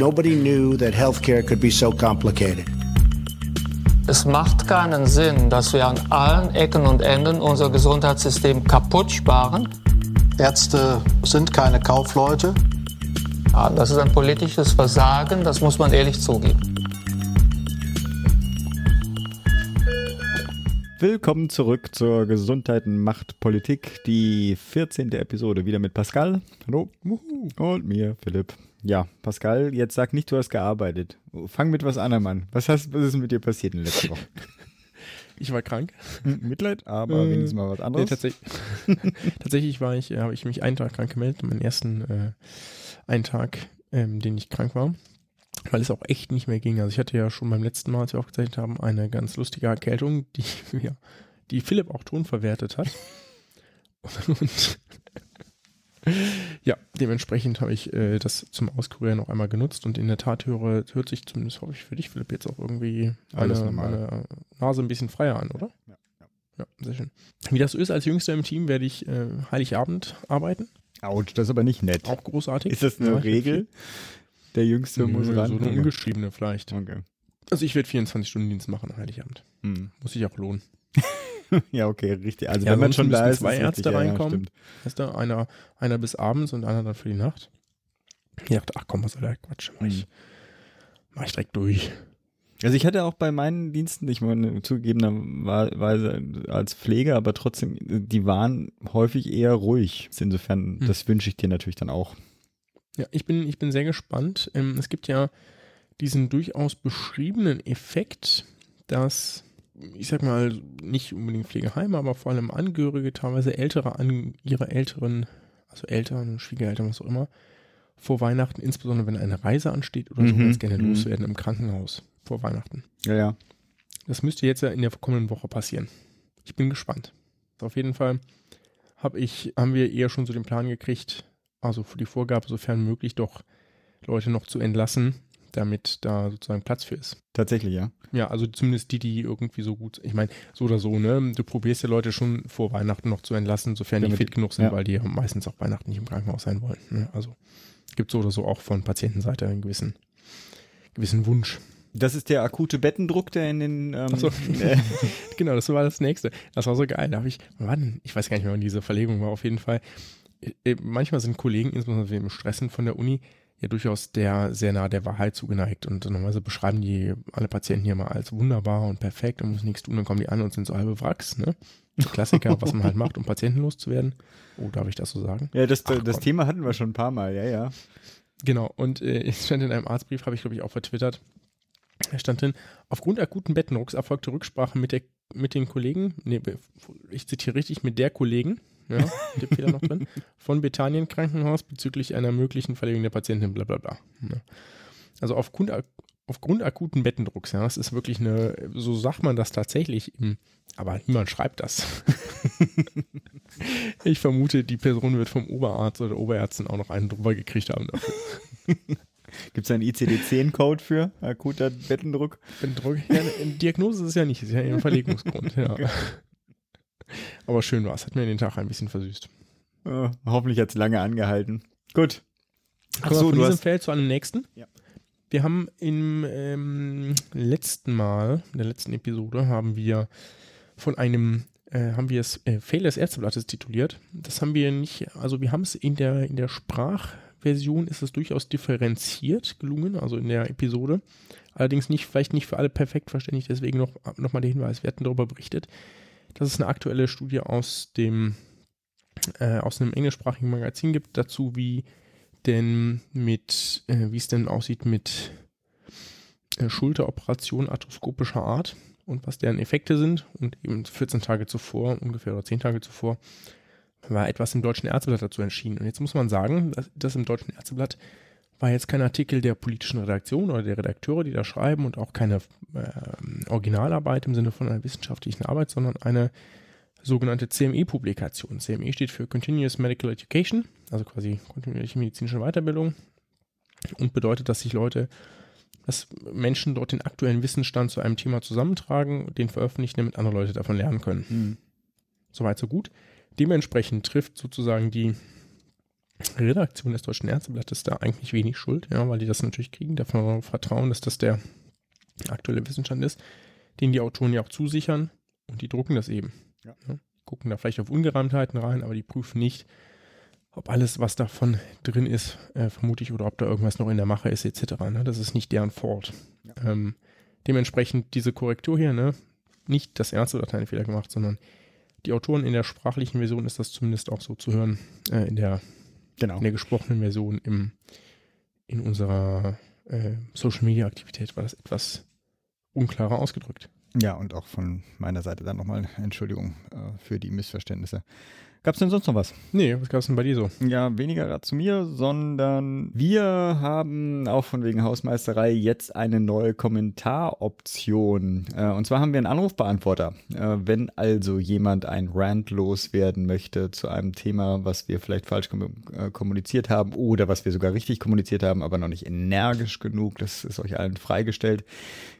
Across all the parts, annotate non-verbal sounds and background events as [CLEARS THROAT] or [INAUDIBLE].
Nobody knew that healthcare could be so complicated. Es macht keinen Sinn, dass wir an allen Ecken und Enden unser Gesundheitssystem kaputt sparen. Ärzte sind keine Kaufleute. Ja, das ist ein politisches Versagen, das muss man ehrlich zugeben. Willkommen zurück zur Gesundheit macht Politik, die 14. Episode wieder mit Pascal. Hallo. Und mir, Philipp. Ja, Pascal, jetzt sag nicht, du hast gearbeitet. Fang mit was anderem an. Was, hast, was ist mit dir passiert in letzter Woche? [LAUGHS] Ich war krank. Mitleid, aber äh, wenigstens mal was anderes. Nee, tatsächlich, [LAUGHS] tatsächlich war ich, äh, habe ich mich einen Tag krank gemeldet, meinen ersten äh, einen Tag, ähm, den ich krank war weil es auch echt nicht mehr ging. Also ich hatte ja schon beim letzten Mal, als wir aufgezeichnet haben, eine ganz lustige Erkältung, die, [LAUGHS] ja, die Philipp auch Ton verwertet hat. [LAUGHS] Und ja, dementsprechend habe ich äh, das zum Auskurieren noch einmal genutzt und in der Tat höre, hört sich zumindest, hoffe ich für dich, Philipp, jetzt auch irgendwie meine, meine Nase ein bisschen freier an, oder? Ja, ja. ja, sehr schön. Wie das so ist, als Jüngster im Team werde ich äh, Heiligabend arbeiten. Autsch, das ist aber nicht nett. Auch großartig. Ist das eine ja, Regel? Der Jüngste Nö, muss ran. So eine ungeschriebene vielleicht. Okay. Also ich werde 24-Stunden-Dienst machen, Heiligabend. Hm. Muss sich auch lohnen. [LAUGHS] ja, okay, richtig. Also ja, wenn man schon da ist, zwei Ärzte richtig, reinkommen. Ja, du, einer, einer bis abends und einer dann für die Nacht. Ich dachte, ach komm, was soll der Quatsch? Mach ich, mach ich direkt durch. Also ich hatte auch bei meinen Diensten, ich meine zugegebenerweise als Pfleger, aber trotzdem, die waren häufig eher ruhig. Insofern, hm. das wünsche ich dir natürlich dann auch. Ja, ich bin, ich bin sehr gespannt. Ähm, es gibt ja diesen durchaus beschriebenen Effekt, dass, ich sag mal, nicht unbedingt Pflegeheime, aber vor allem Angehörige, teilweise ältere an ihre älteren, also Eltern, Schwiegereltern, was auch immer, vor Weihnachten, insbesondere wenn eine Reise ansteht oder so, Mhm, ganz gerne mhm. loswerden im Krankenhaus vor Weihnachten. Ja, ja. Das müsste jetzt ja in der kommenden Woche passieren. Ich bin gespannt. Auf jeden Fall hab ich, haben wir eher schon so den Plan gekriegt, also für die Vorgabe, sofern möglich, doch Leute noch zu entlassen, damit da sozusagen Platz für ist. Tatsächlich, ja. Ja, also zumindest die, die irgendwie so gut, ich meine, so oder so, ne? Du probierst ja Leute schon vor Weihnachten noch zu entlassen, sofern die Damit- fit genug sind, ja. weil die meistens auch Weihnachten nicht im Krankenhaus sein wollen. Ne? Also gibt so oder so auch von Patientenseite einen gewissen, gewissen Wunsch. Das ist der akute Bettendruck, der in den ähm, so. [LAUGHS] äh, [LAUGHS] genau, das war das nächste. Das war so geil. Da habe ich, wann? Ich weiß gar nicht mehr, wann diese Verlegung war. Auf jeden Fall. Äh, Manchmal sind Kollegen, insbesondere im Stressen von der Uni, ja durchaus der sehr nah der Wahrheit zugeneigt. Und normalerweise beschreiben die alle Patienten hier mal als wunderbar und perfekt und müssen nichts tun. Dann kommen die an und sind so halbe Wracks, ne? Klassiker, was man halt macht, um Patienten loszuwerden. Oh, darf ich das so sagen? ja, das, Ach das Gott. Thema hatten wir schon ein paar Mal, ja, ja. Genau, und äh, [LAUGHS] es stand in einem Arztbrief, habe ich glaube ich auch vertwittert, da stand drin, aufgrund akuten Bettendrucks erfolgte Rücksprache mit, der, mit den Kollegen, nee, ich zitiere richtig, mit der Kollegen, ja, der Fehler noch drin, von Bethanien Krankenhaus bezüglich einer möglichen Verlegung der Patientin, bla bla bla. Ja. Also aufgrund, aufgrund akuten Bettendrucks, ja, das ist wirklich eine, so sagt man das tatsächlich, im, aber niemand schreibt das. [LAUGHS] ich vermute, die Person wird vom Oberarzt oder Oberärztin auch noch einen drüber gekriegt haben dafür. [LAUGHS] Gibt es einen ICD-10-Code für akuter Bettendruck? Bettendruck. Ja, Diagnose ist ja nicht, ist ja eher ein Verlegungsgrund. Ja. Aber schön war es, hat mir den Tag ein bisschen versüßt. Äh, hoffentlich hat es lange angehalten. Gut. Ach so, von du diesem hast, Feld zu einem nächsten. Ja. Wir haben im ähm, letzten Mal, in der letzten Episode, haben wir von einem, äh, haben wir es äh, Fehler des Ärzteblattes tituliert. Das haben wir nicht, also wir haben es in der, in der Sprachversion ist es durchaus differenziert gelungen, also in der Episode. Allerdings nicht, vielleicht nicht für alle perfekt verständlich, deswegen noch, noch mal der Hinweis, wir hatten darüber berichtet, dass es eine aktuelle Studie aus dem, äh, aus einem englischsprachigen Magazin gibt, dazu wie denn mit, äh, wie es denn aussieht mit äh, Schulteroperationen arthroskopischer Art und was deren Effekte sind. Und eben 14 Tage zuvor, ungefähr oder 10 Tage zuvor, war etwas im Deutschen Ärzteblatt dazu entschieden. Und jetzt muss man sagen, dass das im Deutschen Ärzteblatt war jetzt kein Artikel der politischen Redaktion oder der Redakteure, die da schreiben und auch keine äh, Originalarbeit im Sinne von einer wissenschaftlichen Arbeit, sondern eine sogenannte CME-Publikation. CME steht für Continuous Medical Education, also quasi kontinuierliche medizinische Weiterbildung und bedeutet, dass sich Leute, dass Menschen dort den aktuellen Wissensstand zu einem Thema zusammentragen, den veröffentlichen, damit andere Leute davon lernen können. Hm. Soweit, so gut. Dementsprechend trifft sozusagen die Redaktion des Deutschen Ärzteblattes da eigentlich wenig schuld, ja, weil die das natürlich kriegen, man vertrauen, dass das der aktuelle Wissensstand ist, den die Autoren ja auch zusichern und die drucken das eben. Ja. Ja, gucken da vielleicht auf Ungereimtheiten rein, aber die prüfen nicht, ob alles, was davon drin ist, äh, vermutlich, oder ob da irgendwas noch in der Mache ist, etc. Ne? Das ist nicht deren Fault. Ja. Ähm, dementsprechend diese Korrektur hier, ne? nicht das Ärzte hat einen Fehler gemacht, sondern die Autoren in der sprachlichen Version ist das zumindest auch so zu hören, äh, in, der, Genau. in der gesprochenen Version im, in unserer äh, Social Media Aktivität war das etwas unklarer ausgedrückt. Ja, und auch von meiner Seite dann nochmal Entschuldigung äh, für die Missverständnisse. Gab es denn sonst noch was? Nee, was gab es denn bei dir so? Ja, weniger gerade zu mir, sondern wir haben auch von wegen Hausmeisterei jetzt eine neue Kommentaroption. Äh, und zwar haben wir einen Anrufbeantworter. Äh, wenn also jemand ein Rant loswerden möchte zu einem Thema, was wir vielleicht falsch kom äh, kommuniziert haben oder was wir sogar richtig kommuniziert haben, aber noch nicht energisch genug, das ist euch allen freigestellt,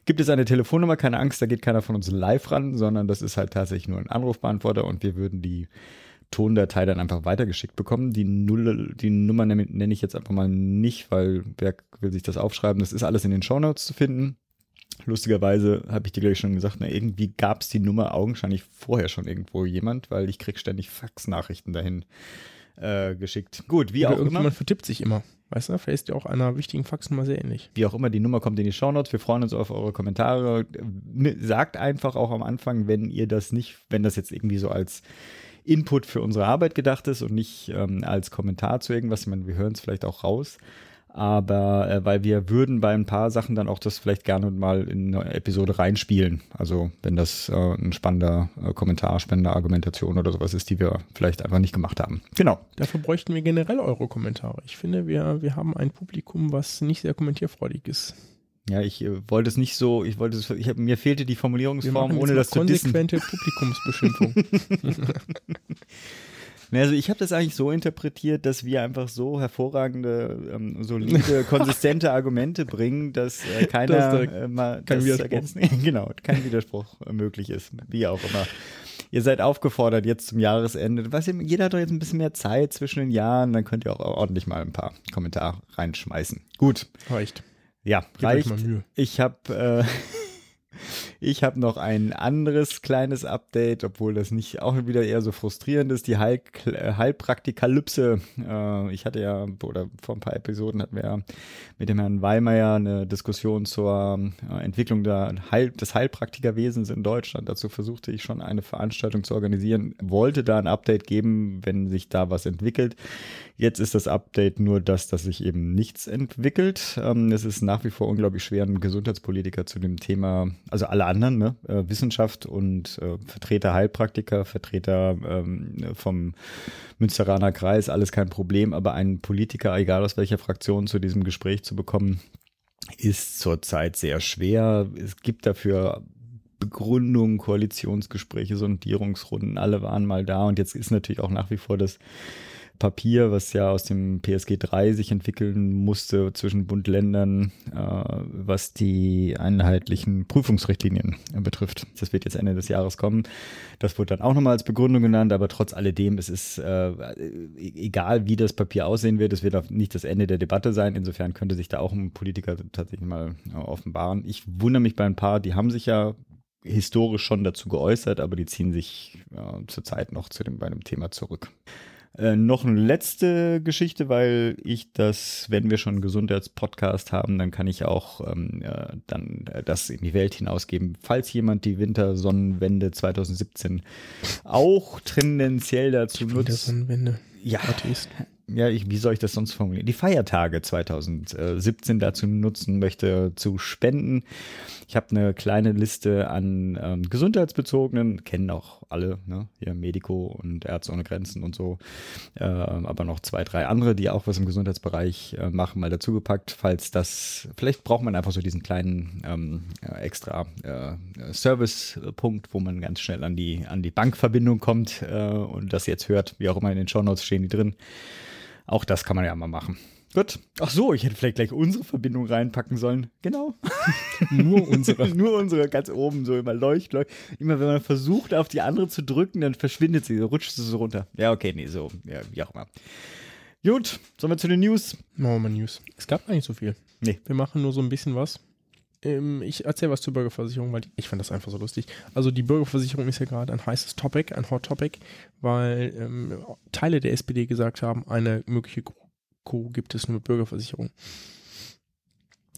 gibt es eine Telefonnummer. Keine Angst, da geht keiner von uns live ran, sondern das ist halt tatsächlich nur ein Anrufbeantworter und wir würden die Tondatei dann einfach weitergeschickt bekommen. Die, Null, die Nummer nenne nenne ich jetzt einfach mal nicht, weil wer will sich das aufschreiben? Das ist alles in den Shownotes zu finden. Lustigerweise habe ich dir gleich schon gesagt, na, irgendwie gab es die Nummer augenscheinlich vorher schon irgendwo jemand, weil ich krieg ständig Faxnachrichten dahin äh, geschickt. Gut, wie Oder auch immer. irgendjemand vertippt sich immer. Weißt du, vielleicht ist ja auch einer wichtigen Faxnummer sehr ähnlich. Wie auch immer, die Nummer kommt in die Shownotes. Wir freuen uns auf eure Kommentare. Sagt einfach auch am Anfang, wenn ihr das nicht, wenn das jetzt irgendwie so als Input für unsere Arbeit gedacht ist und nicht ähm, als Kommentar zu irgendwas. Ich meine, wir hören es vielleicht auch raus. Aber äh, weil wir würden bei ein paar Sachen dann auch das vielleicht gerne mal in eine Episode reinspielen. Also wenn das äh, ein spannender äh, Kommentar, spannende Argumentation oder sowas ist, die wir vielleicht einfach nicht gemacht haben. Genau. Dafür bräuchten wir generell eure Kommentare. Ich finde, wir, wir haben ein Publikum, was nicht sehr kommentierfreudig ist. Ja, ich äh, wollte es nicht so, ich wollte es, ich hab, mir fehlte die Formulierungsform, ohne das zu dissen. konsequente Publikumsbeschimpfung. [LAUGHS] Also ich habe das eigentlich so interpretiert, dass wir einfach so hervorragende, ähm, solide, [LAUGHS] konsistente Argumente bringen, dass äh, keiner Dass da äh, mal kein das Widerspruch. ergänzen, [LAUGHS] genau, kein Widerspruch möglich ist, wie auch immer. Ihr seid aufgefordert jetzt zum Jahresende. Was, jeder hat doch jetzt ein bisschen mehr Zeit zwischen den Jahren, dann könnt ihr auch ordentlich mal ein paar Kommentare reinschmeißen. Gut, Reicht. Ja, Gebt reicht. Ich habe äh, [LAUGHS] ich habe noch ein anderes kleines Update, obwohl das nicht auch wieder eher so frustrierend ist. Die Heil äh, Heilpraktikalypse. Äh, ich hatte ja, oder vor ein paar Episoden hatten wir ja mit dem Herrn Weimeier eine Diskussion zur äh, Entwicklung der Heil des Heilpraktikerwesens in Deutschland. Dazu versuchte ich schon eine Veranstaltung zu organisieren, wollte da ein Update geben, wenn sich da was entwickelt. Jetzt ist das Update nur das, dass sich eben nichts entwickelt. Ähm, es ist nach wie vor unglaublich schwer, einen Gesundheitspolitiker zu dem Thema, also alle anderen, ne, äh, Wissenschaft und äh, Vertreter Heilpraktiker, Vertreter ähm, vom Münsteraner Kreis, alles kein Problem, aber einen Politiker, egal aus welcher Fraktion, zu diesem Gespräch zu bekommen, ist zurzeit sehr schwer. Es gibt dafür Begründungen, Koalitionsgespräche, Sondierungsrunden, alle waren mal da. Und jetzt ist natürlich auch nach wie vor das Papier, was ja aus dem PSG 3 sich entwickeln musste zwischen Bund, Ländern, äh, was die einheitlichen Prüfungsrichtlinien betrifft. Das wird jetzt Ende des Jahres kommen. Das wurde dann auch nochmal als Begründung genannt, aber trotz alledem, es ist äh, egal, wie das Papier aussehen wird, es wird auch nicht das Ende der Debatte sein. Insofern könnte sich da auch ein Politiker tatsächlich mal äh, offenbaren. Ich wundere mich bei ein paar, die haben sich ja historisch schon dazu geäußert, aber die ziehen sich äh, zurzeit noch zu dem, bei dem Thema zurück. Äh, noch eine letzte Geschichte, weil ich das, wenn wir schon einen Gesundheitspodcast haben, dann kann ich auch ähm, äh, dann äh, das in die Welt hinausgeben. Falls jemand die Wintersonnenwende 2017 auch tendenziell dazu nutzt, Sonnenwende. ja, Atheist. ja, ich, wie soll ich das sonst formulieren? Die Feiertage 2017 dazu nutzen möchte, zu spenden. Ich habe eine kleine Liste an ähm, gesundheitsbezogenen, kennen auch alle, ne? hier Medico und Ärzte ohne Grenzen und so, äh, aber noch zwei, drei andere, die auch was im Gesundheitsbereich äh, machen, mal dazugepackt, falls das, vielleicht braucht man einfach so diesen kleinen ähm, äh, extra äh, Servicepunkt, wo man ganz schnell an die, an die Bankverbindung kommt äh, und das jetzt hört, wie auch immer in den Shownotes stehen die drin. Auch das kann man ja mal machen. Gut. Ach so, ich hätte vielleicht gleich unsere Verbindung reinpacken sollen. Genau. [LAUGHS] Nur unsere. [LAUGHS] Nur unsere ganz oben, so immer leucht, leucht. Immer wenn man versucht, auf die andere zu drücken, dann verschwindet sie, rutscht sie so runter. Ja, okay, nee, so, ja, wie auch immer. Gut, sollen wir zu den News? Machen wir mal News. Es gab gar nicht so viel. Nee. Wir machen nur so ein bisschen was. Ähm, ich erzähle was zur Bürgerversicherung, weil ich fand das einfach so lustig. Also die Bürgerversicherung ist ja gerade ein heißes Topic, ein Hot Topic, weil ähm, Teile der SPD gesagt haben, eine mögliche Co gibt es nur mit Bürgerversicherung.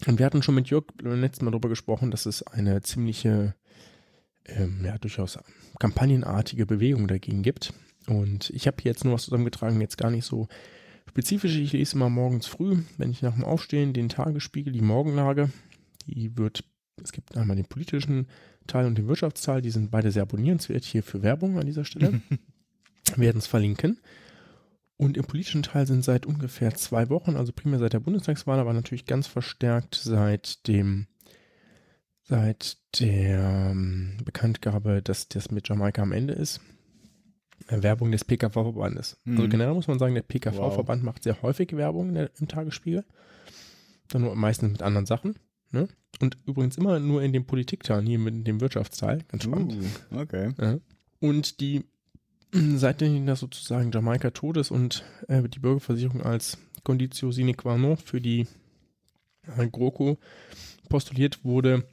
Und wir hatten schon mit Jörg beim letzten Mal darüber gesprochen, dass es eine ziemliche, ähm, ja, durchaus kampagnenartige Bewegung dagegen gibt. Und ich habe hier jetzt nur was zusammengetragen, jetzt gar nicht so spezifisch. Ich lese immer morgens früh, wenn ich nach dem Aufstehen den Tagesspiegel, die Morgenlage, die wird, es gibt einmal den politischen Teil und den Wirtschaftsteil, die sind beide sehr abonnierenswert hier für Werbung an dieser Stelle. [LAUGHS] Wir werden es verlinken. Und im politischen Teil sind seit ungefähr zwei Wochen, also primär seit der Bundestagswahl, aber natürlich ganz verstärkt seit dem, seit der ähm, Bekanntgabe, dass das mit Jamaika am Ende ist, äh, Werbung des PKV-Verbandes. Also Mhm. generell muss man sagen, der PKV-Verband macht sehr häufig Werbung im Tagesspiegel. Dann nur meistens mit anderen Sachen. Ne? Und übrigens immer nur in dem Politikteil, nie mit dem Wirtschaftsteil. Ganz spannend. Uh, okay. Ja. Und die, [CLEARS THROAT] seitdem das sozusagen Jamaika tot ist und äh, die Bürgerversicherung als Conditio sine qua non für die äh, GroKo postuliert wurde,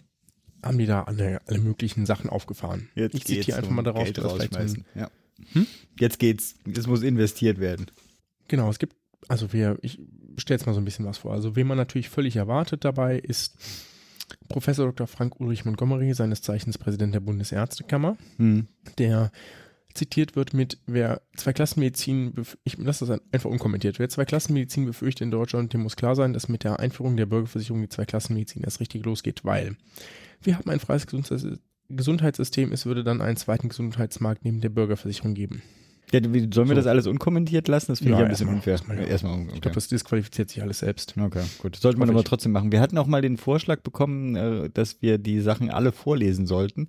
haben die da alle, alle möglichen Sachen aufgefahren. Jetzt ich zitiere einfach mal darauf, dass vielleicht ein. Ja. Hm? Jetzt geht's. Es muss investiert werden. Genau, es gibt, also wir, ich stelle jetzt mal so ein bisschen was vor. Also, wen man natürlich völlig erwartet dabei, ist Professor Dr. Frank Ulrich Montgomery, seines Zeichens Präsident der Bundesärztekammer, Hm. der zitiert wird mit, wer zwei Klassenmedizin, ich lasse das einfach unkommentiert, wer zwei Klassenmedizin befürchtet in Deutschland, dem muss klar sein, dass mit der Einführung der Bürgerversicherung die zwei Klassenmedizin erst richtig losgeht, weil wir haben ein freies Gesundheits- Gesundheitssystem, es würde dann einen zweiten Gesundheitsmarkt neben der Bürgerversicherung geben. Ja, wie, sollen wir So. das alles unkommentiert lassen? Das finde Ja, ich ein bisschen unfair. erstmal ja. Erstmal, okay. Ich glaube, das disqualifiziert sich alles selbst. Okay, gut. Sollte man aber trotzdem machen. Wir hatten auch mal den Vorschlag bekommen, äh, dass wir die Sachen alle vorlesen sollten.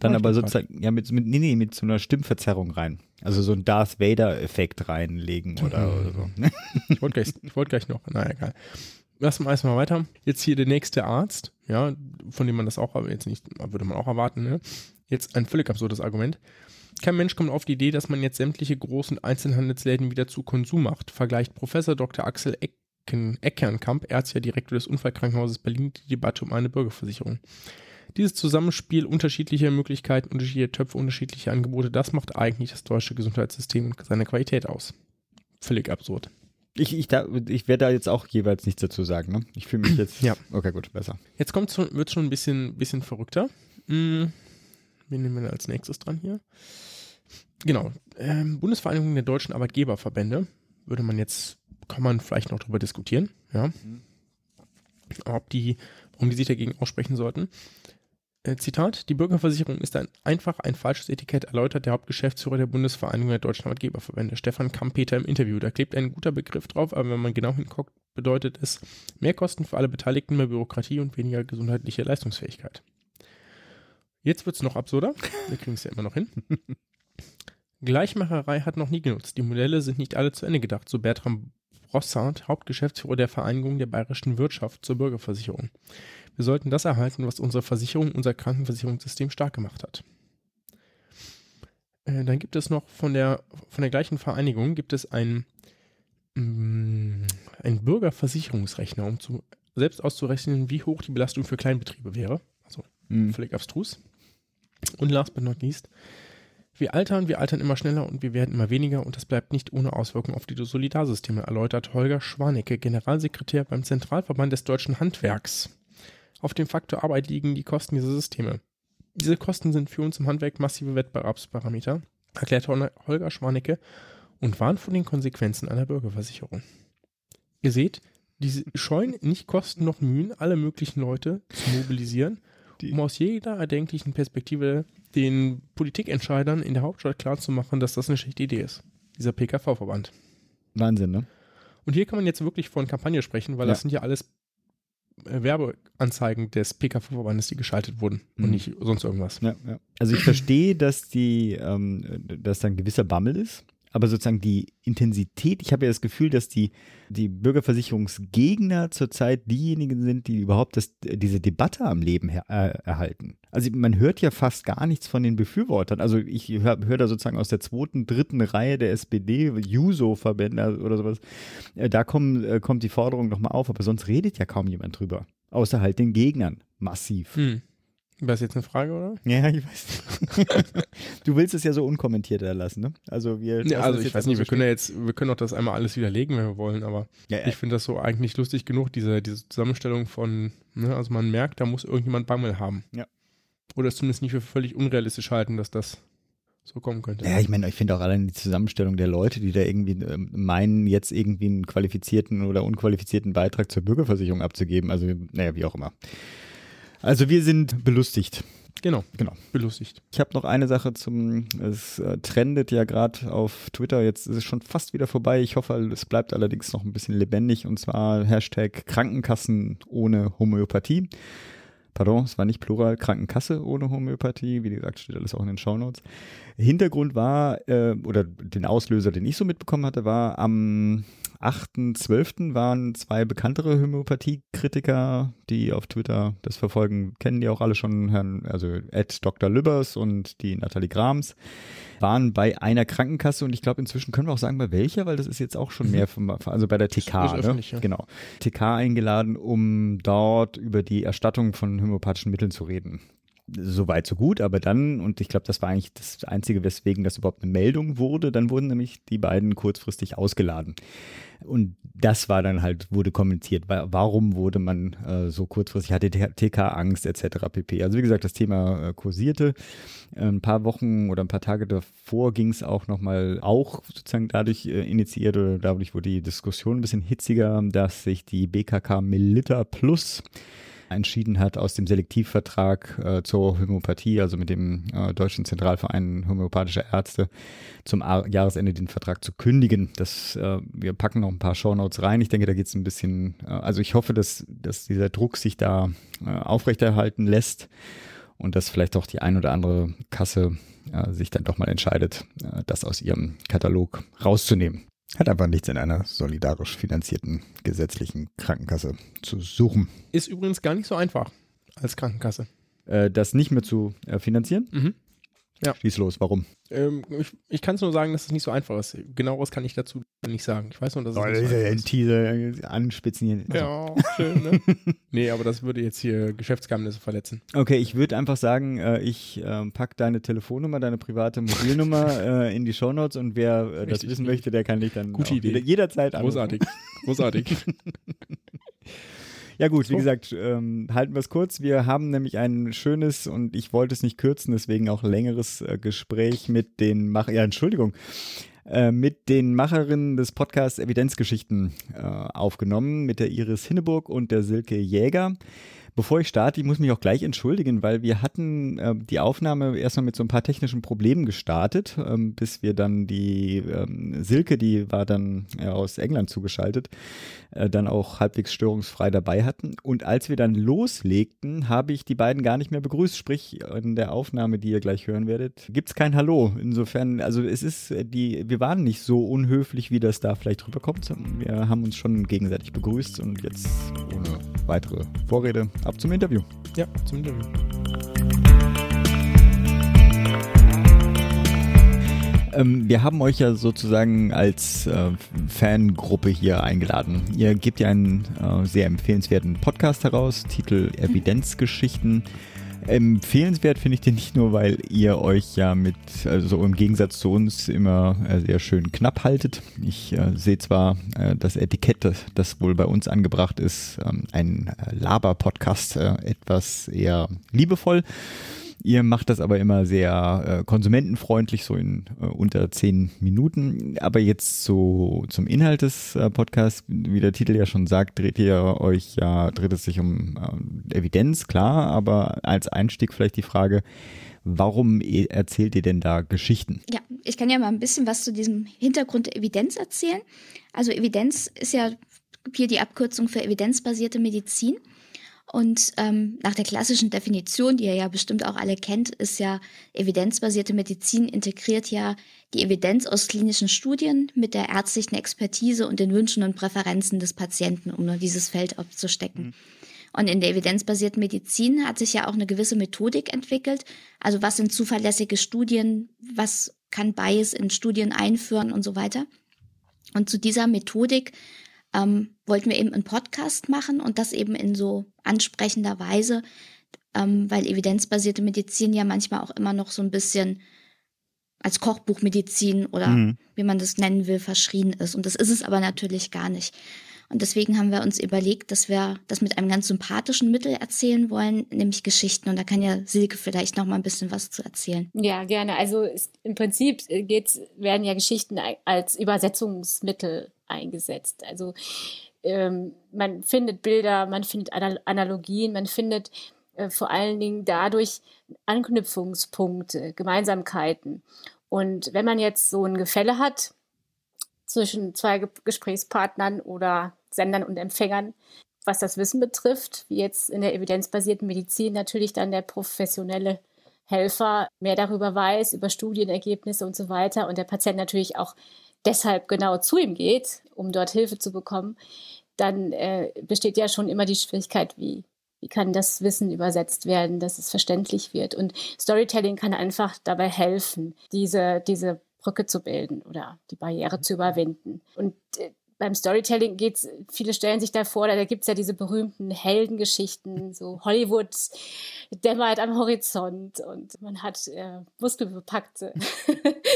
Dann Ah, aber sozusagen, ja, mit, mit, nee, nee, mit so einer Stimmverzerrung rein. Also so ein Darth Vader-Effekt reinlegen oder, oder so. ne? [LAUGHS] Ich wollte gleich, ich wollte gleich noch, naja, egal. Lassen wir erstmal weiter. Jetzt hier der nächste Arzt, ja, von dem man das auch jetzt nicht, würde man auch erwarten, ne? Jetzt ein völlig absurdes Argument. Kein Mensch kommt auf die Idee, dass man jetzt sämtliche großen Einzelhandelsläden wieder zu Konsum macht, vergleicht Professor Dr. Axel Ecken, Eckernkamp, ärztlicher Direktor des Unfallkrankenhauses Berlin, die Debatte um eine Bürgerversicherung. Dieses Zusammenspiel unterschiedlicher Möglichkeiten, unterschiedlicher Töpfe, unterschiedliche Angebote, das macht eigentlich das deutsche Gesundheitssystem und seine Qualität aus. Völlig absurd. Ich, ich, da, ich werde da jetzt auch jeweils nichts dazu sagen. Ne? Ich fühle mich jetzt. [CLEARS THROAT] Ja. Okay, gut, besser. Jetzt kommt schon, wird schon ein bisschen, bisschen verrückter. Hm, wen nehmen wir als nächstes dran hier? Genau. Ähm, Bundesvereinigung der deutschen Arbeitgeberverbände würde man jetzt, kann man vielleicht noch drüber diskutieren, ja. Ob die, warum die sich dagegen aussprechen sollten. Äh, Zitat, die Bürgerversicherung ist ein, einfach ein falsches Etikett, erläutert der Hauptgeschäftsführer der Bundesvereinigung der deutschen Arbeitgeberverbände, Stefan Kampeter im Interview. Da klebt ein guter Begriff drauf, aber wenn man genau hinguckt, bedeutet es mehr Kosten für alle Beteiligten, mehr Bürokratie und weniger gesundheitliche Leistungsfähigkeit. Jetzt wird es noch absurder. Wir kriegen es ja immer noch hin. [LAUGHS] Gleichmacherei hat noch nie genutzt. Die Modelle sind nicht alle zu Ende gedacht, so Bertram Brossard, Hauptgeschäftsführer der Vereinigung der bayerischen Wirtschaft zur Bürgerversicherung. Wir sollten das erhalten, was unsere Versicherung, unser Krankenversicherungssystem stark gemacht hat. Äh, dann gibt es noch von der, von der gleichen Vereinigung gibt es ein, mm, ein Bürgerversicherungsrechner, um zu, selbst auszurechnen, wie hoch die Belastung für Kleinbetriebe wäre. Also Hm. völlig abstrus. Und last but not least, wir altern, wir altern immer schneller und wir werden immer weniger und das bleibt nicht ohne Auswirkungen auf die Solidarsysteme, erläutert Holger Schwanecke, Generalsekretär beim Zentralverband des deutschen Handwerks. Auf dem Faktor Arbeit liegen die Kosten dieser Systeme. Diese Kosten sind für uns im Handwerk massive Wettbewerbsparameter, erklärt Hol- Holger Schwanecke und warnt vor den Konsequenzen einer Bürgerversicherung. Ihr seht, diese scheuen nicht Kosten noch Mühen, alle möglichen Leute zu mobilisieren, um aus jeder erdenklichen Perspektive den Politikentscheidern in der Hauptstadt klarzumachen, dass das eine schlechte Idee ist. Dieser PKV-Verband. Wahnsinn, ne? Und hier kann man jetzt wirklich von Kampagne sprechen, weil Ja. das sind ja alles äh, Werbeanzeigen des PKV-Verbandes, die geschaltet wurden Mhm. und nicht sonst irgendwas. Ja, ja. Also ich verstehe, dass die, ähm, dass da ein gewisser Bammel ist, aber sozusagen die Intensität, ich habe ja das Gefühl, dass die, die Bürgerversicherungsgegner zurzeit diejenigen sind, die überhaupt das, diese Debatte am Leben her, äh, erhalten. Also man hört ja fast gar nichts von den Befürwortern. Also ich höre hör da sozusagen aus der zweiten, dritten Reihe der SPD, Juso-Verbände oder sowas, äh, da kommen, äh, kommt die Forderung nochmal auf, aber sonst redet ja kaum jemand drüber. Außer halt den Gegnern. Massiv. Hm. War das jetzt eine Frage, oder? Ja, ich weiß. [LAUGHS] du willst es ja so unkommentiert erlassen, ne? Also wir. Ja, also ich weiß nicht, wir können ja jetzt, wir können auch das einmal alles widerlegen, wenn wir wollen, aber ja, ja. ich finde das so eigentlich lustig genug, diese, diese Zusammenstellung von, ne, also man merkt, da muss irgendjemand Bammel haben. Ja. Oder es zumindest nicht für völlig unrealistisch halten, dass das so kommen könnte. Ja, ich meine, ich finde auch allein die Zusammenstellung der Leute, die da irgendwie äh, meinen, jetzt irgendwie einen qualifizierten oder unqualifizierten Beitrag zur Bürgerversicherung abzugeben. Also, naja, wie auch immer. Also wir sind belustigt. Genau, genau. Belustigt. Ich habe noch eine Sache zum, es äh, trendet ja gerade auf Twitter, jetzt ist es schon fast wieder vorbei. Ich hoffe, es bleibt allerdings noch ein bisschen lebendig und zwar Hashtag Krankenkassen ohne Homöopathie. Pardon, es war nicht Plural, Krankenkasse ohne Homöopathie. Wie gesagt, steht alles auch in den Shownotes. Hintergrund war, äh, oder den Auslöser, den ich so mitbekommen hatte, war am 8.12. waren zwei bekanntere Homöopathie-Kritiker, die auf Twitter das verfolgen, kennen die auch alle schon, Herrn, also Ed Dr. Lübbers und die Nathalie Grams, waren bei einer Krankenkasse und ich glaube inzwischen können wir auch sagen, bei welcher, weil das ist jetzt auch schon mehr, vom, also bei der TK, ne? ja. genau, TK eingeladen, um dort über die Erstattung von homöopathischen Mitteln zu reden so weit, so gut, aber dann, und ich glaube, das war eigentlich das Einzige, weswegen das überhaupt eine Meldung wurde, dann wurden nämlich die beiden kurzfristig ausgeladen. Und das war dann halt, wurde kommentiert, warum wurde man äh, so kurzfristig, hatte TK Angst etc. pp. Also wie gesagt, das Thema äh, kursierte. Ein paar Wochen oder ein paar Tage davor ging es auch nochmal, auch sozusagen dadurch äh, initiiert oder dadurch wurde die Diskussion ein bisschen hitziger, dass sich die BKK Melita Plus entschieden hat, aus dem Selektivvertrag äh, zur Homöopathie, also mit dem äh, Deutschen Zentralverein homöopathischer Ärzte, zum A Jahresende den Vertrag zu kündigen. Das, äh, wir packen noch ein paar Shownotes rein. Ich denke, da geht es ein bisschen, äh, also ich hoffe, dass, dass dieser Druck sich da äh, aufrechterhalten lässt und dass vielleicht auch die ein oder andere Kasse äh, sich dann doch mal entscheidet, das aus ihrem Katalog rauszunehmen. Hat einfach nichts in einer solidarisch finanzierten gesetzlichen Krankenkasse zu suchen. Ist übrigens gar nicht so einfach als Krankenkasse. Äh, das nicht mehr zu äh, finanzieren? Mhm. Ja. Schieß los, warum? Ähm, ich, ich kann es nur sagen, dass es nicht so einfach ist. Genaueres kann ich dazu nicht sagen. Ich weiß nur, dass es oh, nicht so einfach Teaser äh, anspitzen hier. Ja, schön, ne? [LAUGHS] nee, aber das würde jetzt hier Geschäftsgeheimnisse verletzen. Okay, ich würde einfach sagen, äh, ich äh, pack deine Telefonnummer, deine private Mobilnummer [LAUGHS] äh, in die Shownotes und wer äh, das wissen möchte, der kann dich dann Gute Idee. jederzeit anrufen. Großartig. Großartig. [LAUGHS] Ja gut, wie gesagt, ähm, halten wir es kurz. Wir haben nämlich ein schönes und ich wollte es nicht kürzen, deswegen auch längeres äh, Gespräch mit den Mach ja Entschuldigung äh, mit den Macherinnen des Podcasts Evidenzgeschichten äh, aufgenommen, mit der Iris Hinneburg und der Silke Jäger. Bevor ich starte, ich muss mich auch gleich entschuldigen, weil wir hatten äh, die Aufnahme erstmal mit so ein paar technischen Problemen gestartet, ähm, bis wir dann die ähm, Silke, die war dann äh, aus England zugeschaltet, äh, dann auch halbwegs störungsfrei dabei hatten. Und als wir dann loslegten, habe ich die beiden gar nicht mehr begrüßt. Sprich, in der Aufnahme, die ihr gleich hören werdet, gibt es kein Hallo. Insofern, also es ist äh, die, wir waren nicht so unhöflich, wie das da vielleicht rüberkommt. Wir haben uns schon gegenseitig begrüßt und jetzt ohne weitere Vorrede ab zum Interview. Ja, zum Interview. Ähm, wir haben euch ja sozusagen als äh, Fangruppe hier eingeladen. Ihr gebt ja einen äh, sehr empfehlenswerten Podcast heraus, Titel Evidenzgeschichten. Empfehlenswert finde ich den nicht nur, weil ihr euch ja mit, also im Gegensatz zu uns, immer äh, sehr schön knapp haltet. Ich äh, sehe zwar äh, das Etikett, das wohl bei uns angebracht ist, ähm, ein äh, Laber-Podcast, äh, etwas eher liebevoll. Ihr macht das aber immer sehr äh, konsumentenfreundlich, so in äh, unter zehn Minuten. Aber jetzt so zum Inhalt des äh, Podcasts, wie der Titel ja schon sagt, dreht ihr euch ja, dreht es sich um äh, Evidenz, klar, aber als Einstieg vielleicht die Frage, Warum e-, erzählt ihr denn da Geschichten? Ja, ich kann ja mal ein bisschen was zu diesem Hintergrund der Evidenz erzählen. Also Evidenz ist ja hier die Abkürzung für evidenzbasierte Medizin. Und ähm, nach der klassischen Definition, die ihr ja bestimmt auch alle kennt, ist ja evidenzbasierte Medizin integriert ja die Evidenz aus klinischen Studien mit der ärztlichen Expertise und den Wünschen und Präferenzen des Patienten, um nur dieses Feld abzustecken. Mhm. Und in der evidenzbasierten Medizin hat sich ja auch eine gewisse Methodik entwickelt. Also was sind zuverlässige Studien, was kann Bias in Studien einführen und so weiter. Und zu dieser Methodik ähm, wollten wir eben einen Podcast machen und das eben in so ansprechender Weise, ähm, weil evidenzbasierte Medizin ja manchmal auch immer noch so ein bisschen als Kochbuchmedizin oder mhm. wie man das nennen will, verschrien ist. Und das ist es aber natürlich gar nicht. Und deswegen haben wir uns überlegt, dass wir das mit einem ganz sympathischen Mittel erzählen wollen, nämlich Geschichten. Und da kann ja Silke vielleicht noch mal ein bisschen was zu erzählen. Ja, gerne. Also im Prinzip geht's, werden ja Geschichten als Übersetzungsmittel eingesetzt. Also ähm, man findet Bilder, man findet Analogien, man findet äh, vor allen Dingen dadurch Anknüpfungspunkte, Gemeinsamkeiten. Und wenn man jetzt so ein Gefälle hat, zwischen zwei Gesprächspartnern oder Sendern und Empfängern, was das Wissen betrifft, wie jetzt in der evidenzbasierten Medizin natürlich dann der professionelle Helfer mehr darüber weiß, über Studienergebnisse und so weiter und der Patient natürlich auch deshalb genau zu ihm geht, um dort Hilfe zu bekommen, dann äh, besteht ja schon immer die Schwierigkeit, wie, wie kann das Wissen übersetzt werden, dass es verständlich wird. Und Storytelling kann einfach dabei helfen, diese, diese Brücke zu bilden oder die Barriere zu überwinden. Und äh, beim Storytelling geht's, viele stellen sich da vor, da gibt's ja diese berühmten Heldengeschichten, [LAUGHS] so Hollywood dämmert am Horizont und man hat äh, muskelbepackte,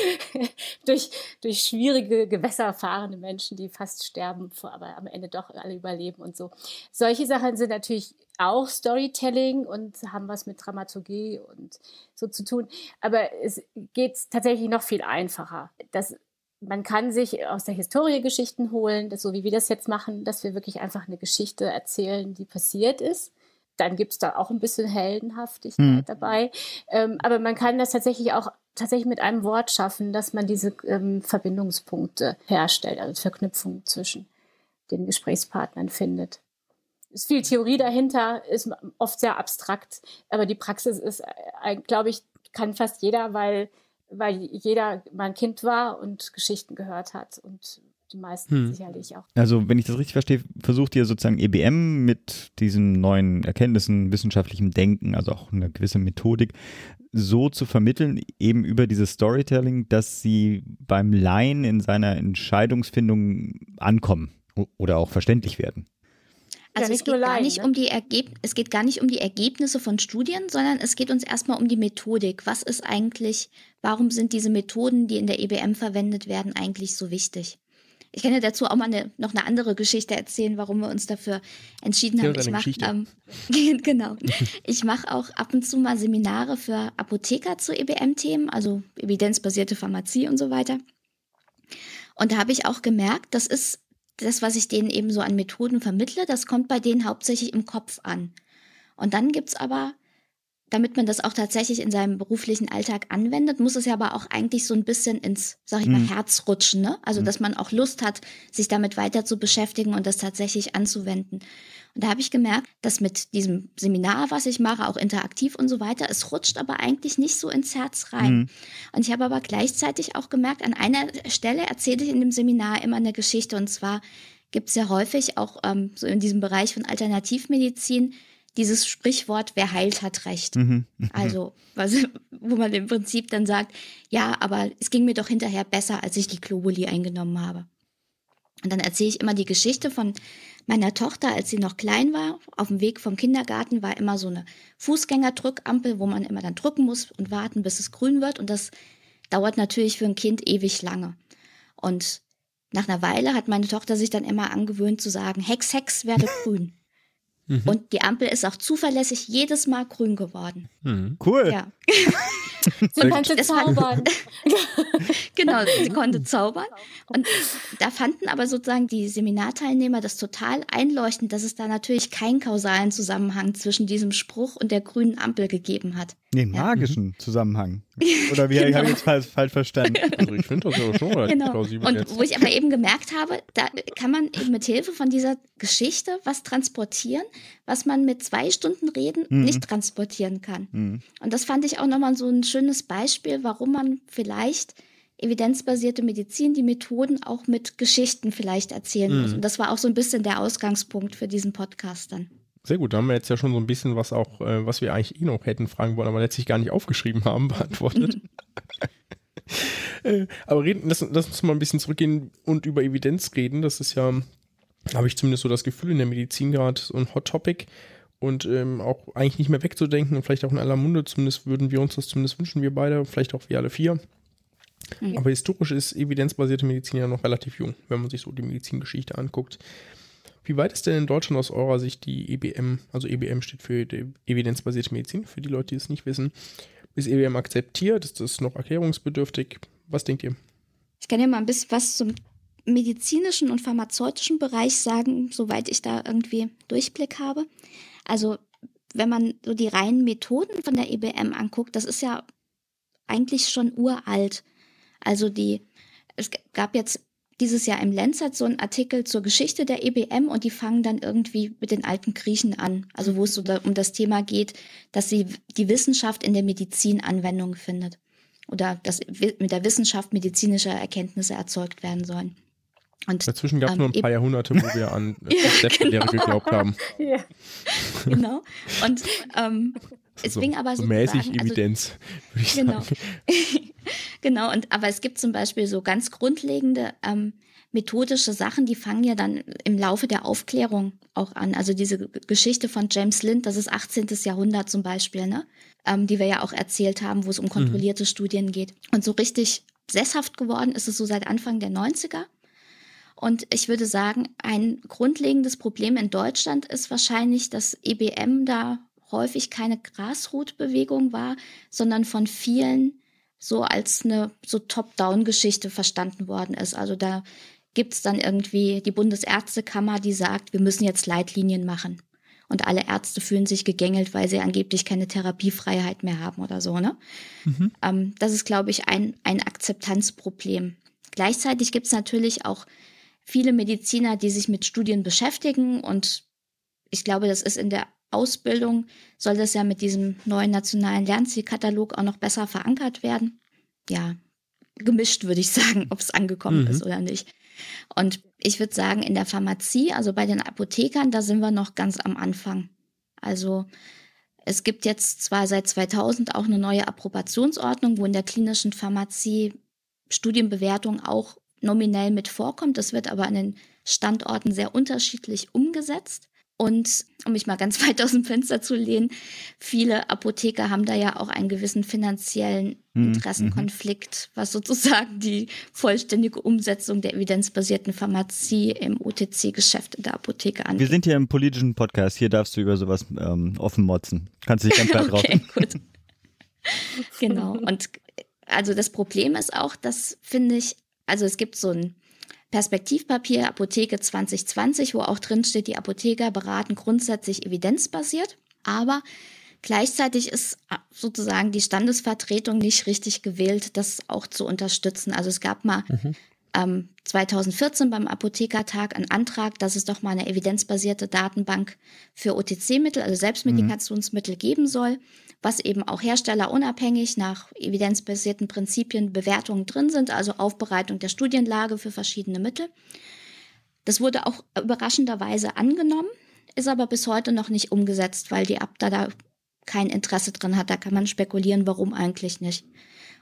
[LAUGHS] durch, durch schwierige Gewässer fahrende Menschen, die fast sterben, aber am Ende doch alle überleben und so. Solche Sachen sind natürlich auch Storytelling und haben was mit Dramaturgie und so zu tun. Aber es geht tatsächlich noch viel einfacher. Das man kann sich aus der Historie Geschichten holen, so wie wir das jetzt machen, dass wir wirklich einfach eine Geschichte erzählen, die passiert ist. Dann gibt's da auch ein bisschen Heldenhaftigkeit mhm. dabei. Ähm, aber man kann das tatsächlich auch tatsächlich mit einem Wort schaffen, dass man diese ähm, Verbindungspunkte herstellt, also Verknüpfungen zwischen den Gesprächspartnern findet. Es ist viel Theorie dahinter, ist oft sehr abstrakt, aber die Praxis ist, äh, glaube ich, kann fast jeder, weil weil jeder mein Kind war und Geschichten gehört hat und die meisten hm. sicherlich auch. Also, wenn ich das richtig verstehe, versucht ihr sozusagen EBM mit diesen neuen Erkenntnissen, wissenschaftlichem Denken, also auch eine gewisse Methodik, so zu vermitteln, eben über dieses Storytelling, dass sie beim Laien in seiner Entscheidungsfindung ankommen oder auch verständlich werden. Also ja, es, geht gar nicht ne? um die Ergeb es geht gar nicht um die Ergebnisse von Studien, sondern es geht uns erstmal um die Methodik. Was ist eigentlich, warum sind diese Methoden, die in der EBM verwendet werden, eigentlich so wichtig? Ich kann ja dazu auch mal eine, noch eine andere Geschichte erzählen, warum wir uns dafür entschieden haben. Ich mache ähm, [LAUGHS] genau. Ich mache auch ab und zu mal Seminare für Apotheker zu EBM-Themen, also evidenzbasierte Pharmazie und so weiter. Und da habe ich auch gemerkt, das ist das, was ich denen eben so an Methoden vermittle, das kommt bei denen hauptsächlich im Kopf an. Und dann gibt's aber, damit man das auch tatsächlich in seinem beruflichen Alltag anwendet, muss es ja aber auch eigentlich so ein bisschen ins, sag ich mal, mhm. Herz rutschen, ne? Also, mhm. dass man auch Lust hat, sich damit weiter zu beschäftigen und das tatsächlich anzuwenden. Und da habe ich gemerkt, dass mit diesem Seminar, was ich mache, auch interaktiv und so weiter, es rutscht aber eigentlich nicht so ins Herz rein. Mhm. Und ich habe aber gleichzeitig auch gemerkt, an einer Stelle erzähle ich in dem Seminar immer eine Geschichte. Und zwar gibt es ja häufig auch ähm, so in diesem Bereich von Alternativmedizin dieses Sprichwort, wer heilt, hat Recht. Mhm. [LAUGHS] Also, was, wo man im Prinzip dann sagt, ja, aber es ging mir doch hinterher besser, als ich die Globuli eingenommen habe. Und dann erzähle ich immer die Geschichte von meiner Tochter, als sie noch klein war. Auf dem Weg vom Kindergarten war immer so eine Fußgängerdrückampel, wo man immer dann drücken muss und warten, bis es grün wird. Und das dauert natürlich für ein Kind ewig lange. Und nach einer Weile hat meine Tochter sich dann immer angewöhnt zu sagen, Hex, Hex, werde grün. Mhm. Und die Ampel ist auch zuverlässig jedes Mal grün geworden. Mhm. Cool. Ja. [LAUGHS] sie konnte zaubern. [LAUGHS] genau, sie konnte zaubern. Und da fanden aber sozusagen die Seminarteilnehmer das total einleuchtend, dass es da natürlich keinen kausalen Zusammenhang zwischen diesem Spruch und der grünen Ampel gegeben hat. Nee, magischen [LAUGHS] ja. Zusammenhang. Oder wie genau. habe ich jetzt falsch, falsch verstanden? [LAUGHS] Also ich finde das ja schon recht genau. plausibel. Und jetzt. wo ich aber eben gemerkt habe, da kann man eben mit Hilfe von dieser Geschichte was transportieren, was man mit zwei Stunden Reden mhm. nicht transportieren kann. Mhm. Und das fand ich auch nochmal so ein schönes Beispiel, warum man vielleicht evidenzbasierte Medizin, die Methoden auch mit Geschichten vielleicht erzählen mhm. muss. Und das war auch so ein bisschen der Ausgangspunkt für diesen Podcast dann. Sehr gut, da haben wir jetzt ja schon so ein bisschen was auch, äh, was wir eigentlich eh noch hätten fragen wollen, aber letztlich gar nicht aufgeschrieben haben, [LAUGHS] beantwortet. äh, aber reden, lass, lass, uns mal ein bisschen zurückgehen und über Evidenz reden. Das ist ja, habe ich zumindest so das Gefühl, in der Medizin gerade so ein Hot Topic und ähm, auch eigentlich nicht mehr wegzudenken und vielleicht auch in aller Munde, zumindest würden wir uns das zumindest wünschen, wir beide, vielleicht auch wir alle vier. Mhm. Aber historisch ist evidenzbasierte Medizin ja noch relativ jung, wenn man sich so die Medizingeschichte anguckt. Wie weit ist denn in Deutschland aus eurer Sicht die EBM, also EBM steht für evidenzbasierte Medizin, für die Leute, die es nicht wissen, ist EBM akzeptiert? Ist das noch erklärungsbedürftig? Was denkt ihr? Ich kann ja mal ein bisschen was zum medizinischen und pharmazeutischen Bereich sagen, soweit ich da irgendwie Durchblick habe. Also wenn man so die reinen Methoden von der EBM anguckt, das ist ja eigentlich schon uralt. Also die, es gab jetzt dieses Jahr im Lancet so einen Artikel zur Geschichte der EBM und die fangen dann irgendwie mit den alten Griechen an. Also wo es so da, um das Thema geht, dass sie die Wissenschaft in der Medizin Anwendung findet. Oder dass mit der Wissenschaft medizinische Erkenntnisse erzeugt werden sollen. Und, Dazwischen gab es ähm, nur ein paar Jahrhunderte, wo wir an [LAUGHS] Selbstlehre genau. geglaubt haben. Ja. genau. Und ähm, es so, fing aber so mäßig also, Evidenz, würde ich genau. sagen. [LAUGHS] genau, und aber es gibt zum Beispiel so ganz grundlegende ähm, methodische Sachen, die fangen ja dann im Laufe der Aufklärung auch an. Also diese Geschichte von James Lind, das ist 18. Jahrhundert zum Beispiel, ne? Ähm, die wir ja auch erzählt haben, wo es um mhm. kontrollierte mhm. Studien geht. Und so richtig sesshaft geworden ist es so seit Anfang der 90er. Und ich würde sagen, ein grundlegendes Problem in Deutschland ist wahrscheinlich, dass EBM da häufig keine Grasroot-Bewegung war, sondern von vielen so als eine so Top-Down-Geschichte verstanden worden ist. Also da gibt es dann irgendwie die Bundesärztekammer, die sagt, wir müssen jetzt Leitlinien machen. Und alle Ärzte fühlen sich gegängelt, weil sie angeblich keine Therapiefreiheit mehr haben oder so. Ne? Mhm. Ähm, das ist, glaube ich, ein, ein Akzeptanzproblem. Gleichzeitig gibt es natürlich auch viele Mediziner, die sich mit Studien beschäftigen und ich glaube, das ist in der Ausbildung soll das ja mit diesem neuen nationalen Lernzielkatalog auch noch besser verankert werden. Ja, gemischt würde ich [LAUGHS] sagen, ob es angekommen mhm. ist oder nicht. Und ich würde sagen, in der Pharmazie, also bei den Apothekern, da sind wir noch ganz am Anfang. Also es gibt jetzt zwar seit 2000 auch eine neue Approbationsordnung, wo in der klinischen Pharmazie Studienbewertung auch nominell mit vorkommt. Das wird aber an den Standorten sehr unterschiedlich umgesetzt. Und um mich mal ganz [LAUGHS] weit aus dem Fenster zu lehnen, viele Apotheker haben da ja auch einen gewissen finanziellen hm, Interessenkonflikt, was sozusagen die vollständige Umsetzung der evidenzbasierten Pharmazie im OTC-Geschäft in der Apotheke angeht. Wir sind hier im politischen Podcast, hier darfst du über sowas ähm, offen motzen. Kannst du dich ganz [LAUGHS] weit okay, gut. [LAUGHS] genau. Und also das Problem ist auch, dass, finde ich, also es gibt so ein Perspektivpapier Apotheke 2020, wo auch drin steht, die Apotheker beraten grundsätzlich evidenzbasiert, aber gleichzeitig ist äh, sozusagen die Standesvertretung nicht richtig gewählt, das auch zu unterstützen. Also es gab mal mhm. ähm, 2014 beim Apothekertag einen Antrag, dass es doch mal eine evidenzbasierte Datenbank für OTC-Mittel, also Selbstmedikationsmittel mhm. geben soll was eben auch herstellerunabhängig nach evidenzbasierten Prinzipien Bewertungen drin sind, also Aufbereitung der Studienlage für verschiedene Mittel. Das wurde auch überraschenderweise angenommen, ist aber bis heute noch nicht umgesetzt, weil die Abda da kein Interesse drin hat. Da kann man spekulieren, warum eigentlich nicht.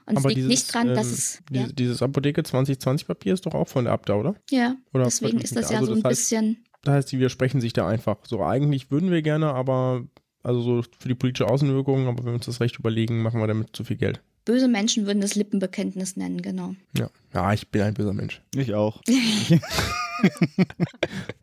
Und aber es liegt dieses, nicht dran, dass ähm, es. Ja. Dieses Apotheke 2020 Papier ist doch auch von der Abda, oder? Ja. Oder deswegen ist das ja also so ein das heißt, bisschen. Das heißt, die widersprechen sich da einfach. So, eigentlich würden wir gerne, aber also so für die politische Außenwirkung, aber wenn wir uns das recht überlegen, machen wir damit zu viel Geld. Böse Menschen würden das Lippenbekenntnis nennen, genau. Ja, ja ich bin ein böser Mensch. Ich auch. [LAUGHS]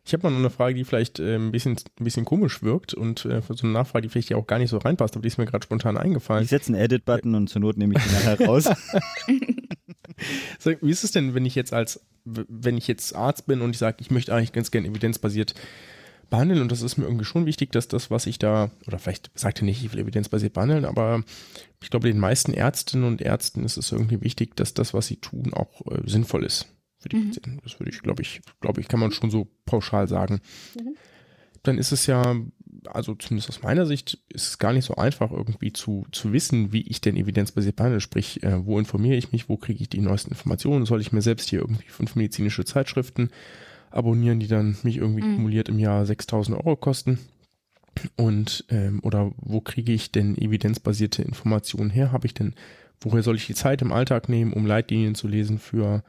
ich habe mal noch eine Frage, die vielleicht äh, ein, bisschen, ein bisschen komisch wirkt und äh, so eine Nachfrage, die vielleicht auch gar nicht so reinpasst, aber die ist mir gerade spontan eingefallen. Ich setze einen Edit-Button und zur Not nehme ich den nachher raus. [LAUGHS] so, wie ist es denn, wenn ich jetzt als, wenn ich jetzt Arzt bin und ich sage, ich möchte eigentlich ganz gerne evidenzbasiert behandeln und das ist mir irgendwie schon wichtig, dass das, was ich da, oder vielleicht sagt er nicht, ich will evidenzbasiert behandeln, aber ich glaube, den meisten Ärztinnen und Ärzten ist es irgendwie wichtig, dass das, was sie tun, auch äh, sinnvoll ist für die mhm. Patienten. Das würde ich, glaube ich, glaube ich, kann man schon so pauschal sagen. Mhm. Dann ist es ja, also zumindest aus meiner Sicht, ist es gar nicht so einfach, irgendwie zu, zu wissen, wie ich denn evidenzbasiert behandle. Sprich, äh, wo informiere ich mich, wo kriege ich die neuesten Informationen? Soll ich mir selbst hier irgendwie fünf medizinische Zeitschriften abonnieren, die dann mich irgendwie mhm. kumuliert im Jahr 6000 Euro kosten. Und, ähm, oder wo kriege ich denn evidenzbasierte Informationen her? Habe ich denn, woher soll ich die Zeit im Alltag nehmen, um Leitlinien zu lesen für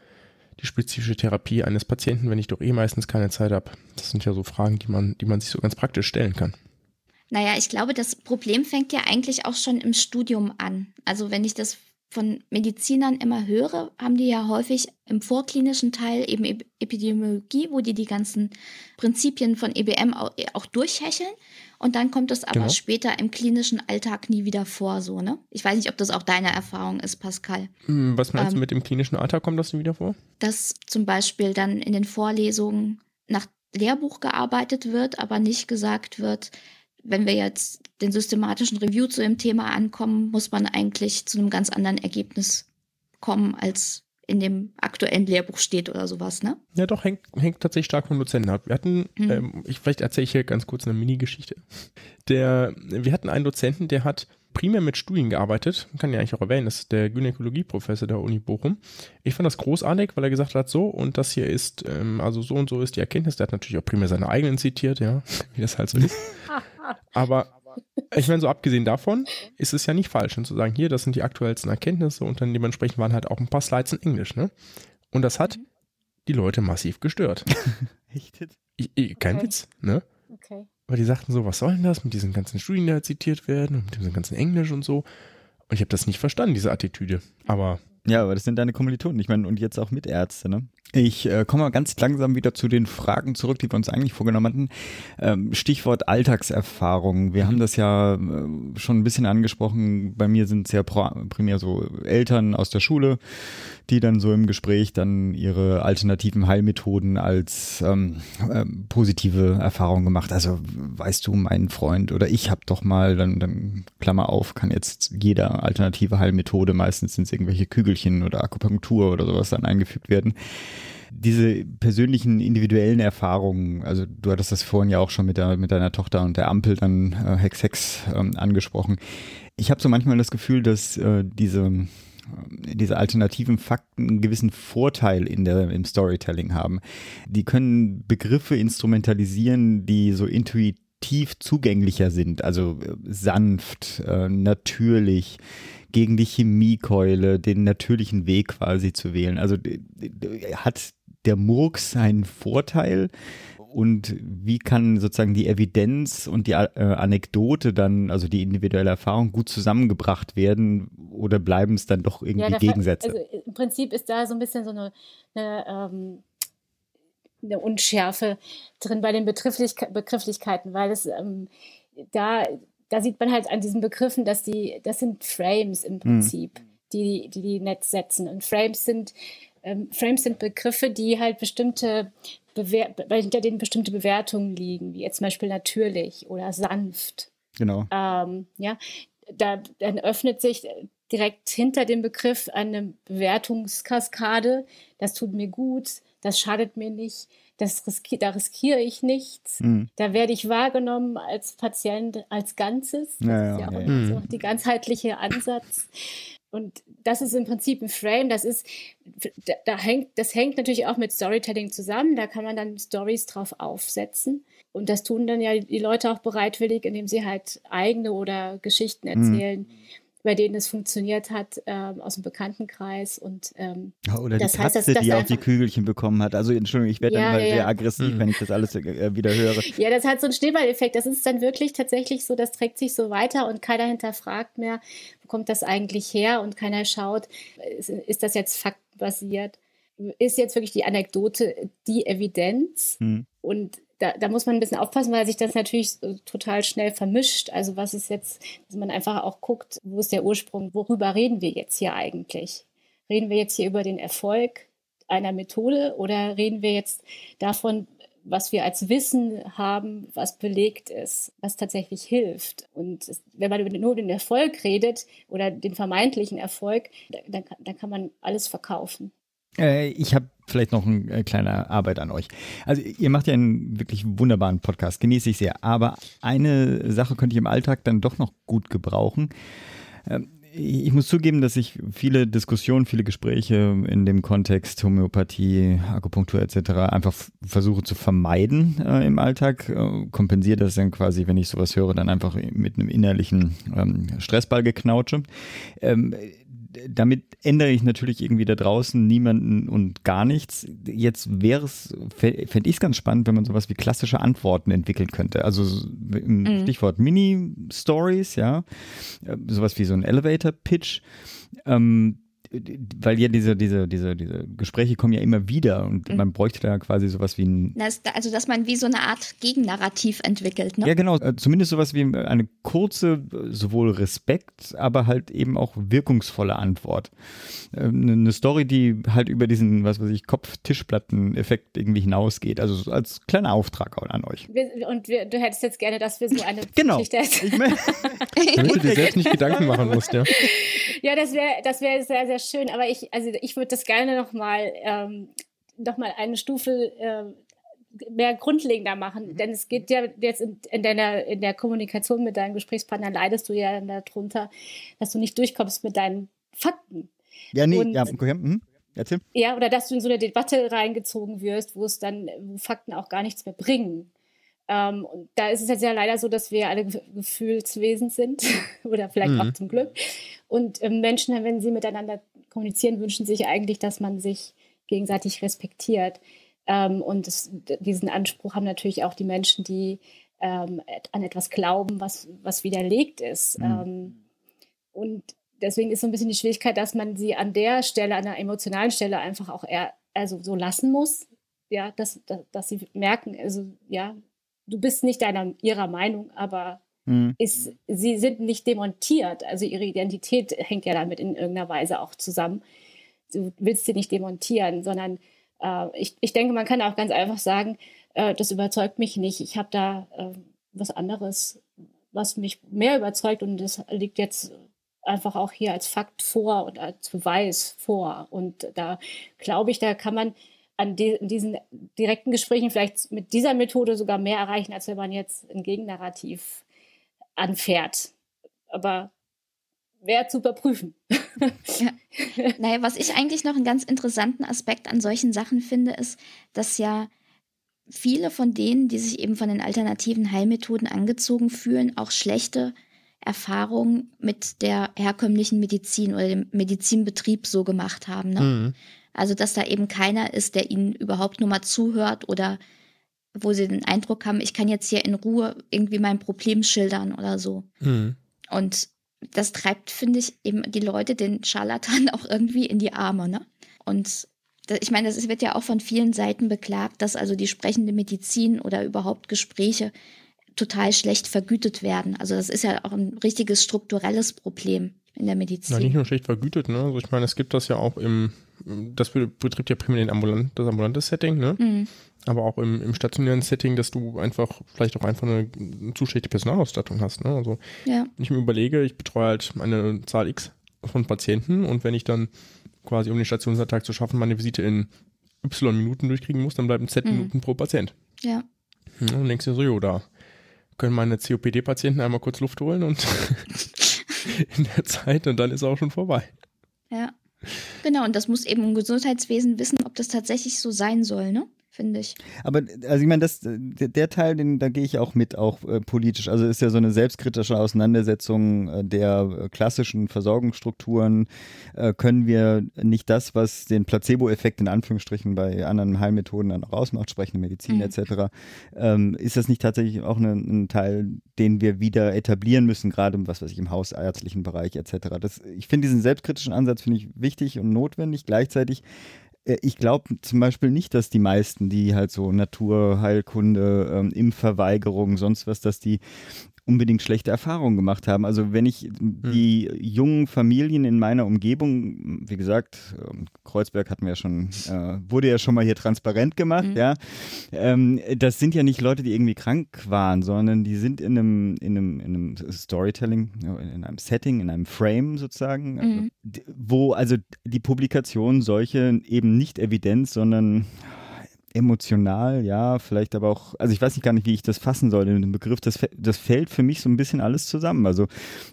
die spezifische Therapie eines Patienten, wenn ich doch eh meistens keine Zeit habe? Das sind ja so Fragen, die man, die man sich so ganz praktisch stellen kann. Naja, ich glaube, das Problem fängt ja eigentlich auch schon im Studium an. Also wenn ich das von Medizinern immer höre, haben die ja häufig im vorklinischen Teil eben Epidemiologie, wo die die ganzen Prinzipien von EBM auch, auch durchhecheln. Und dann kommt es aber genau. später im klinischen Alltag nie wieder vor, so, ne? Ich weiß nicht, ob das auch deine Erfahrung ist, Pascal. Hm, was meinst ähm, du mit dem klinischen Alltag kommt das nie wieder vor? Dass zum Beispiel dann in den Vorlesungen nach Lehrbuch gearbeitet wird, aber nicht gesagt wird, wenn wir jetzt den systematischen Review zu dem Thema ankommen, muss man eigentlich zu einem ganz anderen Ergebnis kommen, als in dem aktuellen Lehrbuch steht oder sowas, ne? Ja, doch, hängt, hängt tatsächlich stark vom Dozenten ab. Wir hatten, mhm. ähm, ich, vielleicht erzähle ich hier ganz kurz eine Mini-Geschichte. Der, wir hatten einen Dozenten, der hat primär mit Studien gearbeitet, kann ja eigentlich auch erwähnen, das ist der Gynäkologieprofessor der Uni Bochum. Ich fand das großartig, weil er gesagt hat, so und das hier ist, ähm, also so und so ist die Erkenntnis. Der hat natürlich auch primär seine eigenen zitiert, ja, [LAUGHS] wie das halt so ist. Aber ich meine, so abgesehen davon ist es ja nicht falsch, zu sagen, hier, das sind die aktuellsten Erkenntnisse und dann dementsprechend waren halt auch ein paar Slides in Englisch, ne? Und das hat die Leute massiv gestört. [LAUGHS] Echt? Kein okay. Witz, ne? Okay. Weil die sagten so, was soll denn das mit diesen ganzen Studien, die da zitiert werden und mit diesem ganzen Englisch und so. Und ich habe das nicht verstanden, diese Attitüde. Aber. Ja, aber das sind deine Kommilitonen. Ich meine, und jetzt auch Mitärzte, ne? Ich äh, komme mal ganz langsam wieder zu den Fragen zurück, die wir uns eigentlich vorgenommen hatten. Ähm, Stichwort Alltagserfahrung. Wir haben das ja äh, schon ein bisschen angesprochen. Bei mir sind es ja primär so Eltern aus der Schule, die dann so im Gespräch dann ihre alternativen Heilmethoden als ähm, äh, positive Erfahrung gemacht. Also weißt du, mein Freund oder ich habe doch mal, dann, dann Klammer auf, kann jetzt jeder alternative Heilmethode, meistens sind es irgendwelche Kügelchen oder Akupunktur oder sowas dann eingefügt werden diese persönlichen individuellen Erfahrungen, also du hattest das vorhin ja auch schon mit, der, mit deiner Tochter und der Ampel dann äh, Hex Hex ähm, angesprochen. Ich habe so manchmal das Gefühl, dass äh, diese äh, diese alternativen Fakten einen gewissen Vorteil in der, im Storytelling haben. Die können Begriffe instrumentalisieren, die so intuitiv zugänglicher sind, also äh, sanft, äh, natürlich, gegen die Chemiekeule, den natürlichen Weg quasi zu wählen. Also hat der Murks seinen Vorteil? Und wie kann sozusagen die Evidenz und die äh, Anekdote dann, also die individuelle Erfahrung, gut zusammengebracht werden oder bleiben es dann doch irgendwie ja, Gegensätze? Also im Prinzip ist da so ein bisschen so eine, eine, ähm, eine Unschärfe drin bei den Begrifflich Begrifflichkeiten, weil es ähm, da, da sieht man halt an diesen Begriffen, dass die, das sind Frames im hm. Prinzip, mhm. die, die die Netz setzen. Und Frames sind ähm, Frames sind Begriffe, die halt bestimmte Bewer hinter denen bestimmte Bewertungen liegen, wie jetzt zum Beispiel natürlich oder sanft. Genau. Ähm, ja, da dann öffnet sich direkt hinter dem Begriff eine Bewertungskaskade. Das tut mir gut, das schadet mir nicht, das riski da riskiere ich nichts. Mhm. Da werde ich wahrgenommen als Patient als Ganzes. Das ja, ist ja, ja auch ja. So die ganzheitliche Ansatz. Und das ist im Prinzip ein Frame, das ist, da, da, hängt, das hängt natürlich auch mit Storytelling zusammen, da kann man dann Stories drauf aufsetzen. Und das tun dann ja die Leute auch bereitwillig, indem sie halt eigene oder Geschichten mhm. erzählen. Mhm bei denen es funktioniert hat, ähm, aus dem Bekanntenkreis. Und, ähm, Oder die Katze, heißt, dass, dass die auch die Kügelchen bekommen hat. Also Entschuldigung, ich werde ja, dann immer ja, sehr aggressiv, mhm. wenn ich das alles äh, wieder höre. Ja, das hat so einen Schneeballeffekt. Das ist dann wirklich tatsächlich so, das trägt sich so weiter und keiner hinterfragt mehr, wo kommt das eigentlich her und keiner schaut, ist, ist das jetzt faktbasiert. ist jetzt wirklich die Anekdote die Evidenz? Mhm. Und da, da muss man ein bisschen aufpassen, weil sich das natürlich total schnell vermischt. Also was ist jetzt, dass man einfach auch guckt, wo ist der Ursprung, worüber reden wir jetzt hier eigentlich? Reden wir jetzt hier über den Erfolg einer Methode oder reden wir jetzt davon, was wir als Wissen haben, was belegt ist, was tatsächlich hilft. Und wenn man nur den Erfolg redet oder den vermeintlichen Erfolg, dann, dann kann man alles verkaufen. Äh, ich habe vielleicht noch eine äh, kleine Arbeit an euch. Also ihr macht ja einen wirklich wunderbaren Podcast, genieße ich sehr. Aber eine Sache könnte ich im Alltag dann doch noch gut gebrauchen. Ähm, ich muss zugeben, dass ich viele Diskussionen, viele Gespräche in dem Kontext Homöopathie, Akupunktur etc. einfach versuche zu vermeiden äh, im Alltag. Äh, kompensiere das dann quasi, wenn ich sowas höre, dann einfach mit einem innerlichen ähm, Stressball geknautsche. Ähm, damit ändere ich natürlich irgendwie da draußen niemanden und gar nichts. Jetzt wäre es, fände ich es ganz spannend, wenn man sowas wie klassische Antworten entwickeln könnte. Also mhm. Stichwort Mini-Stories, ja, äh, sowas wie so ein Elevator-Pitch. Ähm, weil ja diese, diese, diese, diese Gespräche kommen ja immer wieder und mhm. man bräuchte da quasi sowas wie ein. Das, also, dass man wie so eine Art Gegennarrativ entwickelt, ne? Ja, genau. Äh, zumindest sowas wie eine kurze, sowohl Respekt, aber halt eben auch wirkungsvolle Antwort. Ähm, eine Story, die halt über diesen, was weiß ich, Kopf-Tischplatten-Effekt irgendwie hinausgeht. Also als kleiner Auftrag an euch. und wir, du hättest jetzt gerne, dass wir so eine [LAUGHS] genau. Geschichte hätten. Ich mein, [LAUGHS] [LAUGHS] Damit du dir selbst nicht Gedanken machen musst, ja. Ja, das wäre das wäre sehr, sehr schön. Aber ich, also ich würde das gerne nochmal ähm, noch mal eine Stufe äh, mehr grundlegender machen. Mhm. Denn es geht ja jetzt in, in, deiner, in der Kommunikation mit deinem Gesprächspartner leidest du ja darunter, dass du nicht durchkommst mit deinen Fakten. Ja, nee, Und, ja, okay. Hm. Erzähl. Ja, oder dass du in so eine Debatte reingezogen wirst, wo es dann, wo Fakten auch gar nichts mehr bringen. Ähm, und da ist es jetzt ja leider so, dass wir alle Gefühlswesen sind [LAUGHS] oder vielleicht mhm. auch zum Glück. Und ähm, Menschen, wenn sie miteinander kommunizieren, wünschen sich eigentlich, dass man sich gegenseitig respektiert. Ähm, und das, diesen Anspruch haben natürlich auch die Menschen, die ähm, an etwas glauben, was, was widerlegt ist. Mhm. Ähm, und deswegen ist so ein bisschen die Schwierigkeit, dass man sie an der Stelle, an der emotionalen Stelle einfach auch eher, also so lassen muss. Ja, dass, dass, dass sie merken, also ja, du bist nicht deiner, ihrer Meinung, aber mhm. ist, sie sind nicht demontiert. Also ihre Identität hängt ja damit in irgendeiner Weise auch zusammen. Du willst sie nicht demontieren, sondern äh, ich, ich denke, man kann auch ganz einfach sagen, äh, das überzeugt mich nicht. Ich habe da äh, was anderes, was mich mehr überzeugt und das liegt jetzt einfach auch hier als Fakt vor und als Beweis vor. Und da glaube ich, da kann man an die, diesen direkten Gesprächen vielleicht mit dieser Methode sogar mehr erreichen, als wenn man jetzt ein Gegennarrativ anfährt. Aber wäre zu überprüfen. ja. [LAUGHS] Naja, was ich eigentlich noch einen ganz interessanten Aspekt an solchen Sachen finde, ist, dass ja viele von denen, die sich eben von den alternativen Heilmethoden angezogen fühlen, auch schlechte Erfahrungen mit der herkömmlichen Medizin oder dem Medizinbetrieb so gemacht haben. Ne? Mhm. Also, dass da eben keiner ist, der ihnen überhaupt nur mal zuhört oder wo sie den Eindruck haben, ich kann jetzt hier in Ruhe irgendwie mein Problem schildern oder so. Mhm. Und das treibt, finde ich, eben die Leute, den Scharlatan [LAUGHS] auch irgendwie in die Arme, ne? Und ich meine, das wird ja auch von vielen Seiten beklagt, dass also die sprechende Medizin oder überhaupt Gespräche total schlecht vergütet werden. Also das ist ja auch ein richtiges strukturelles Problem in der Medizin. Ja, nicht nur schlecht vergütet, ne? Also ich meine, es gibt das ja auch im, das betrifft ja primär den ambulant, das ambulante Setting, ne? Mhm. Aber auch im, im stationären Setting, dass du einfach vielleicht auch einfach eine, eine zu schlechte Personalausstattung hast, ne? Also ja. wenn ich mir überlege, ich betreue halt eine Zahl X von Patienten und wenn ich dann quasi um den Stationsalltag zu schaffen, meine Visite in Y Minuten durchkriegen muss, dann bleiben Z mhm. Minuten pro Patient. Ja. Und dann denkst du so, jo, da können meine COPD-Patienten einmal kurz Luft holen und [LAUGHS] [LAUGHS] in der Zeit und dann ist auch schon vorbei. Ja. Genau, und das muss eben ein Gesundheitswesen wissen, ob das tatsächlich so sein soll, ne? Finde ich. Aber also ich meine, das der Teil, den da gehe ich auch mit, auch äh, politisch. Also ist ja so eine selbstkritische Auseinandersetzung äh, der äh, klassischen Versorgungsstrukturen. Äh, können wir nicht das, was den Placebo-Effekt in Anführungsstrichen bei anderen Heilmethoden dann auch ausmacht, sprechende Medizin mhm. etc. Ähm, ist das nicht tatsächlich auch eine, ein Teil, den wir wieder etablieren müssen, gerade was weiß ich im hausärztlichen Bereich etc. Das, ich finde diesen selbstkritischen Ansatz finde ich wichtig und notwendig. Gleichzeitig ich glaube zum Beispiel nicht, dass die meisten, die halt so Naturheilkunde, ähm, Impfverweigerung, sonst was, dass die unbedingt schlechte Erfahrungen gemacht haben. Also wenn ich hm. die jungen Familien in meiner Umgebung, wie gesagt, ähm, Kreuzberg hatten wir ja schon, äh, wurde ja schon mal hier transparent gemacht, mhm. ja. Ähm, das sind ja nicht Leute, die irgendwie krank waren, sondern die sind in einem, in einem, in einem Storytelling, in einem Setting, in einem Frame sozusagen, mhm. wo also die Publikation solche eben nicht Evidenz, sondern emotional, ja, vielleicht aber auch, also ich weiß nicht gar nicht, wie ich das fassen soll, den Begriff, das, das fällt für mich so ein bisschen alles zusammen. Also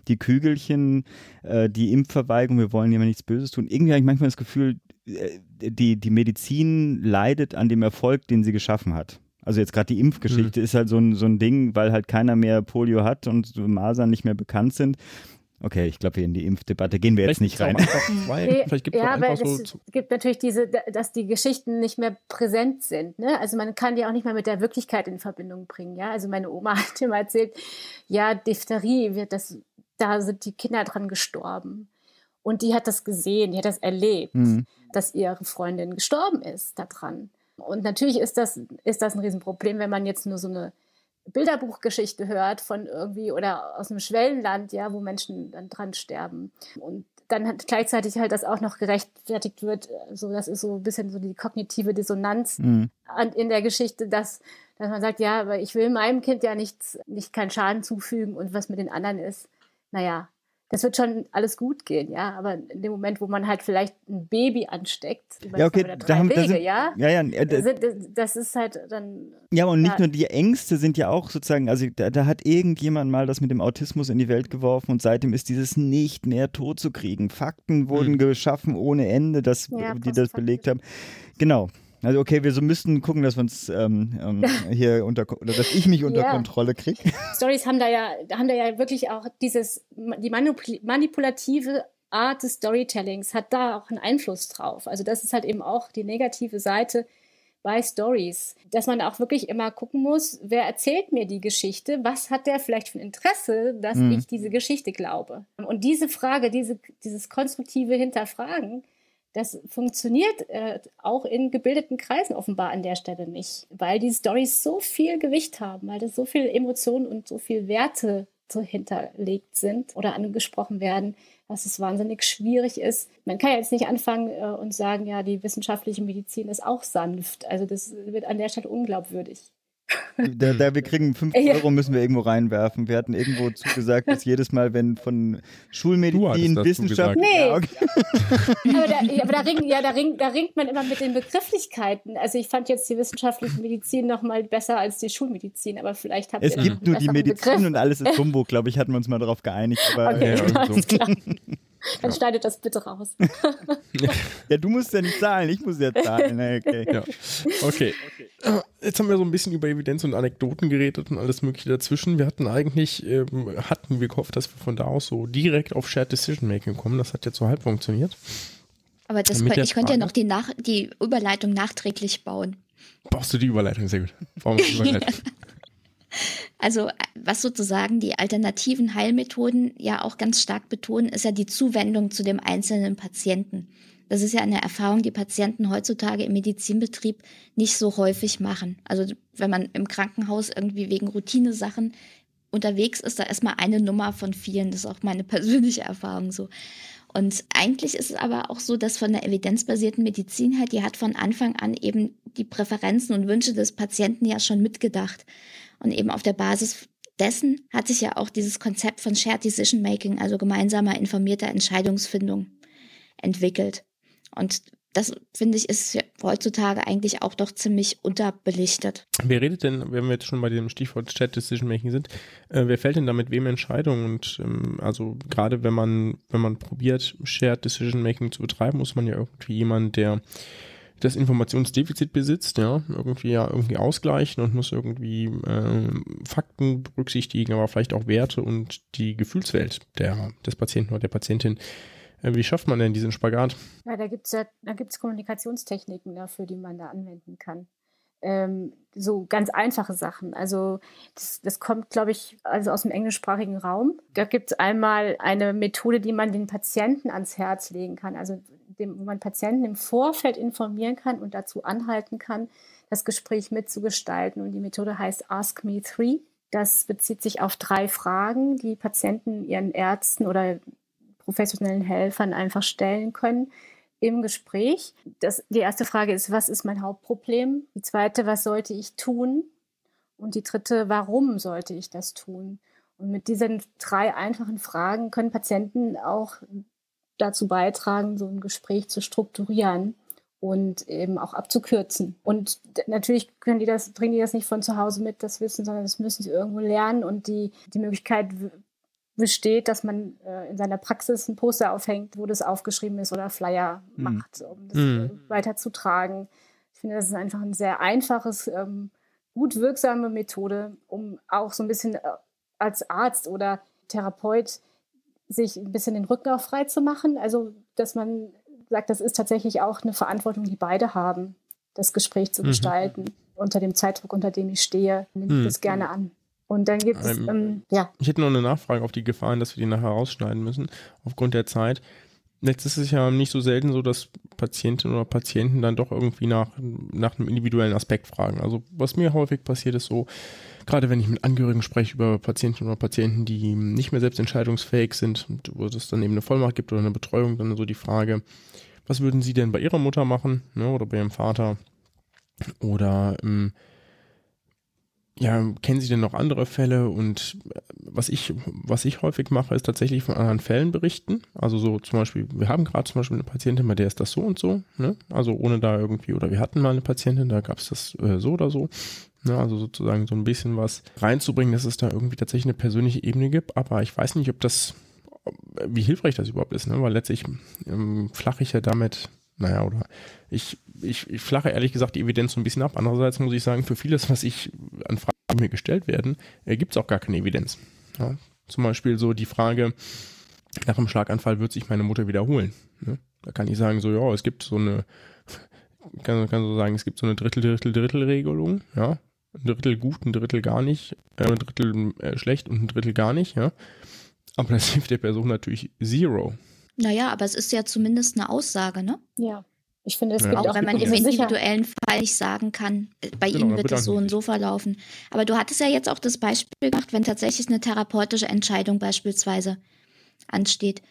die Kügelchen, äh, die Impfverweigerung, wir wollen jemand nichts Böses tun. Irgendwie habe ich manchmal das Gefühl, äh, die, die Medizin leidet an dem Erfolg, den sie geschaffen hat. Also jetzt gerade die Impfgeschichte mhm. ist halt so ein, so ein Ding, weil halt keiner mehr Polio hat und Masern nicht mehr bekannt sind. Okay, ich glaube, in die Impfdebatte gehen wir jetzt nicht rein. Weil, [LAUGHS] vielleicht gibt es ja, aber so es gibt natürlich diese, dass die Geschichten nicht mehr präsent sind. Ne? Also man kann die auch nicht mehr mit der Wirklichkeit in Verbindung bringen. Ja, also meine Oma [LAUGHS] hat immer erzählt, ja, Diphtherie wird das, da sind die Kinder dran gestorben. Und die hat das gesehen, die hat das erlebt, mhm. dass ihre Freundin gestorben ist daran. Und natürlich ist das, ist das ein Riesenproblem, wenn man jetzt nur so eine Bilderbuchgeschichte hört von irgendwie oder aus einem Schwellenland, ja, wo Menschen dann dran sterben. Und dann hat gleichzeitig halt das auch noch gerechtfertigt wird, so das ist so ein bisschen so die kognitive Dissonanz mhm. in der Geschichte, dass, dass man sagt, ja, aber ich will meinem Kind ja nichts, nicht keinen Schaden zufügen und was mit den anderen ist, naja, das wird schon alles gut gehen, ja. Aber in dem Moment, wo man halt vielleicht ein Baby ansteckt, ja, okay, da haben, Wege, sind, ja, ja, ja äh, das ist halt dann. Ja, und nicht ja. nur die Ängste sind ja auch sozusagen, also da, da, hat irgendjemand mal das mit dem Autismus in die Welt geworfen und seitdem ist dieses nicht mehr tot zu kriegen. Fakten wurden mhm. geschaffen ohne Ende, dass ja, die das belegt haben. Genau, also okay, wir so müssten gucken, dass wir uns ähm, ähm, [LAUGHS] hier unter oder dass ich mich unter ja. Kontrolle kriege. [LAUGHS] Stories haben da ja, haben da ja wirklich auch dieses die manipulative Art des Storytellings hat da auch einen Einfluss drauf. Also das ist halt eben auch die negative Seite bei Stories, dass man auch wirklich immer gucken muss, wer erzählt mir die Geschichte, was hat der vielleicht für ein Interesse, dass mhm. ich diese Geschichte glaube. Und diese Frage, diese, dieses konstruktive Hinterfragen, das funktioniert äh, auch in gebildeten Kreisen offenbar an der Stelle nicht, weil die Stories so viel Gewicht haben, weil das so viel Emotionen und so viel Werte so hinterlegt sind oder angesprochen werden, dass es wahnsinnig schwierig ist. Man kann ja jetzt nicht anfangen äh, und sagen, ja, die wissenschaftliche Medizin ist auch sanft. Also das wird an der Stelle unglaubwürdig. Da, da, wir kriegen 5 [LAUGHS] Euro, müssen wir irgendwo reinwerfen. Wir hatten irgendwo zugesagt, dass jedes Mal, wenn von Schulmedizin, Wissenschaft. Nee. Ja, okay. [LAUGHS] aber, da, aber da, ringt, ja, da, ringt, da ringt man immer mit den Begrifflichkeiten. Also ich fand jetzt die wissenschaftliche Medizin noch mal besser als die Schulmedizin, aber vielleicht habt Es gibt nur die Medizin Begriff. und alles ist Humbug, glaube ich, hatten wir uns mal darauf geeinigt. Aber, [LAUGHS] okay, ja, so. Dann schneidet das bitte raus. [LAUGHS] ja, du musst ja nicht zahlen, ich muss ja zahlen. [LAUGHS] Okay. Ja. okay. Jetzt haben wir so ein bisschen über Evidenz und Anekdoten geredet und alles Mögliche dazwischen. Wir hatten eigentlich, ähm, hatten wir gehofft, dass wir von da aus so direkt auf Shared Decision Making kommen. Das hat jetzt so halb funktioniert. Aber das könnt, ich könnte ja noch die, Nach die Überleitung nachträglich bauen. Brauchst du die Überleitung? Sehr gut. Warum [LAUGHS] die Überleitung? Also was sozusagen die alternativen Heilmethoden ja auch ganz stark betonen, ist ja die Zuwendung zu dem einzelnen Patienten. Das ist ja eine Erfahrung, die Patienten heutzutage im Medizinbetrieb nicht so häufig machen. Also wenn man im Krankenhaus irgendwie wegen Routinesachen unterwegs ist, da erstmal eine Nummer von vielen. Das ist auch meine [LAUGHS] persönliche Erfahrung so. Und eigentlich ist es aber auch so, dass von der evidenzbasierten Medizin halt, die hat von Anfang an eben die Präferenzen und Wünsche des Patienten ja schon mitgedacht. Und eben auf der Basis dessen hat sich ja auch dieses Konzept von Shared Decision Making, also gemeinsamer informierter Entscheidungsfindung, entwickelt. Und das finde ich ist heutzutage eigentlich auch doch ziemlich unterbelichtet. Wer redet denn, wenn wir jetzt schon bei dem Stichwort Chat Decision Making sind, äh, wer fällt denn da mit wem Entscheidungen? Und ähm, also gerade wenn man, wenn man probiert, Shared Decision Making zu betreiben, muss man ja irgendwie jemand, der das Informationsdefizit besitzt, ja, irgendwie ja irgendwie ausgleichen und muss irgendwie äh, Fakten berücksichtigen, aber vielleicht auch Werte und die Gefühlswelt der, des Patienten oder der Patientin. Äh, wie schafft man denn diesen Spagat? Ja, da gibt es ja, da gibt's Kommunikationstechniken dafür, die man da anwenden kann. Ähm, so ganz einfache Sachen. Also das, das kommt, glaube ich, also aus dem englischsprachigen Raum. Da gibt es einmal eine Methode, die man den Patienten ans Herz legen kann. Also dem, wo man Patienten im Vorfeld informieren kann und dazu anhalten kann, das Gespräch mitzugestalten. Und die Methode heißt Ask Me Three. Das bezieht sich auf drei Fragen, die Patienten ihren Ärzten oder professionellen Helfern einfach stellen können im Gespräch. Das, die erste Frage ist, was ist mein Hauptproblem? Die zweite, was sollte ich tun? Und die dritte, warum sollte ich das tun? Und mit diesen drei einfachen Fragen können Patienten auch dazu beitragen, so ein Gespräch zu strukturieren und eben auch abzukürzen. Und natürlich können die das, bringen die das nicht von zu Hause mit, das Wissen, sondern das müssen sie irgendwo lernen und die, die Möglichkeit besteht, dass man äh, in seiner Praxis ein Poster aufhängt, wo das aufgeschrieben ist oder Flyer mhm. macht, um das mhm. äh, weiterzutragen. Ich finde, das ist einfach ein sehr einfaches, ähm, gut wirksame Methode, um auch so ein bisschen äh, als Arzt oder Therapeut sich ein bisschen den Rücken auch frei zu machen. Also, dass man sagt, das ist tatsächlich auch eine Verantwortung, die beide haben, das Gespräch zu mhm. gestalten. Unter dem Zeitdruck, unter dem ich stehe, nehme ich mhm. das gerne an. Und dann gibt es, ähm, ähm, ja. Ich hätte noch eine Nachfrage auf die Gefahren, dass wir die nachher rausschneiden müssen, aufgrund der Zeit. Jetzt ist es ja nicht so selten so, dass Patientinnen oder Patienten dann doch irgendwie nach, nach einem individuellen Aspekt fragen. Also was mir häufig passiert ist so, gerade wenn ich mit Angehörigen spreche über Patientinnen oder Patienten, die nicht mehr selbst entscheidungsfähig sind wo es dann eben eine Vollmacht gibt oder eine Betreuung, dann so die Frage, was würden Sie denn bei Ihrer Mutter machen ne, oder bei Ihrem Vater? Oder ähm, ja, kennen Sie denn noch andere Fälle? Und äh, was ich, was ich häufig mache, ist tatsächlich von anderen Fällen berichten. Also so zum Beispiel, wir haben gerade zum Beispiel eine Patientin, bei der ist das so und so. Ne? Also ohne da irgendwie, oder wir hatten mal eine Patientin, da gab es das äh, so oder so. Ne? Also sozusagen so ein bisschen was reinzubringen, dass es da irgendwie tatsächlich eine persönliche Ebene gibt. Aber ich weiß nicht, ob das, wie hilfreich das überhaupt ist, ne? weil letztlich ähm, flache ich ja damit naja, oder ich, ich, ich flache ehrlich gesagt die Evidenz so ein bisschen ab. Andererseits muss ich sagen, für vieles, was ich an Fragen mir gestellt werden, äh, gibt es auch gar keine Evidenz. Ja, zum Beispiel so die Frage, nach einem Schlaganfall wird sich meine Mutter wiederholen. Ne? Da kann ich sagen, so, ja, es gibt so eine, [LAUGHS] kann, kann so sagen, es gibt so eine Drittel-Drittel-Drittel-Regelung, ja. Ein Drittel gut, ein Drittel gar nicht, äh, ein Drittel äh, schlecht und ein Drittel gar nicht, ja. Aber das hilft der Person natürlich zero. Naja, aber es ist ja zumindest eine Aussage, ne? Ja. Ich finde, es ja. gibt auch, wenn man im individuellen Fall nicht sagen kann, äh, bei genau, Ihnen wird es so und so verlaufen. Aber du hattest ja jetzt auch das Beispiel gemacht, wenn tatsächlich eine therapeutische Entscheidung beispielsweise ansteht.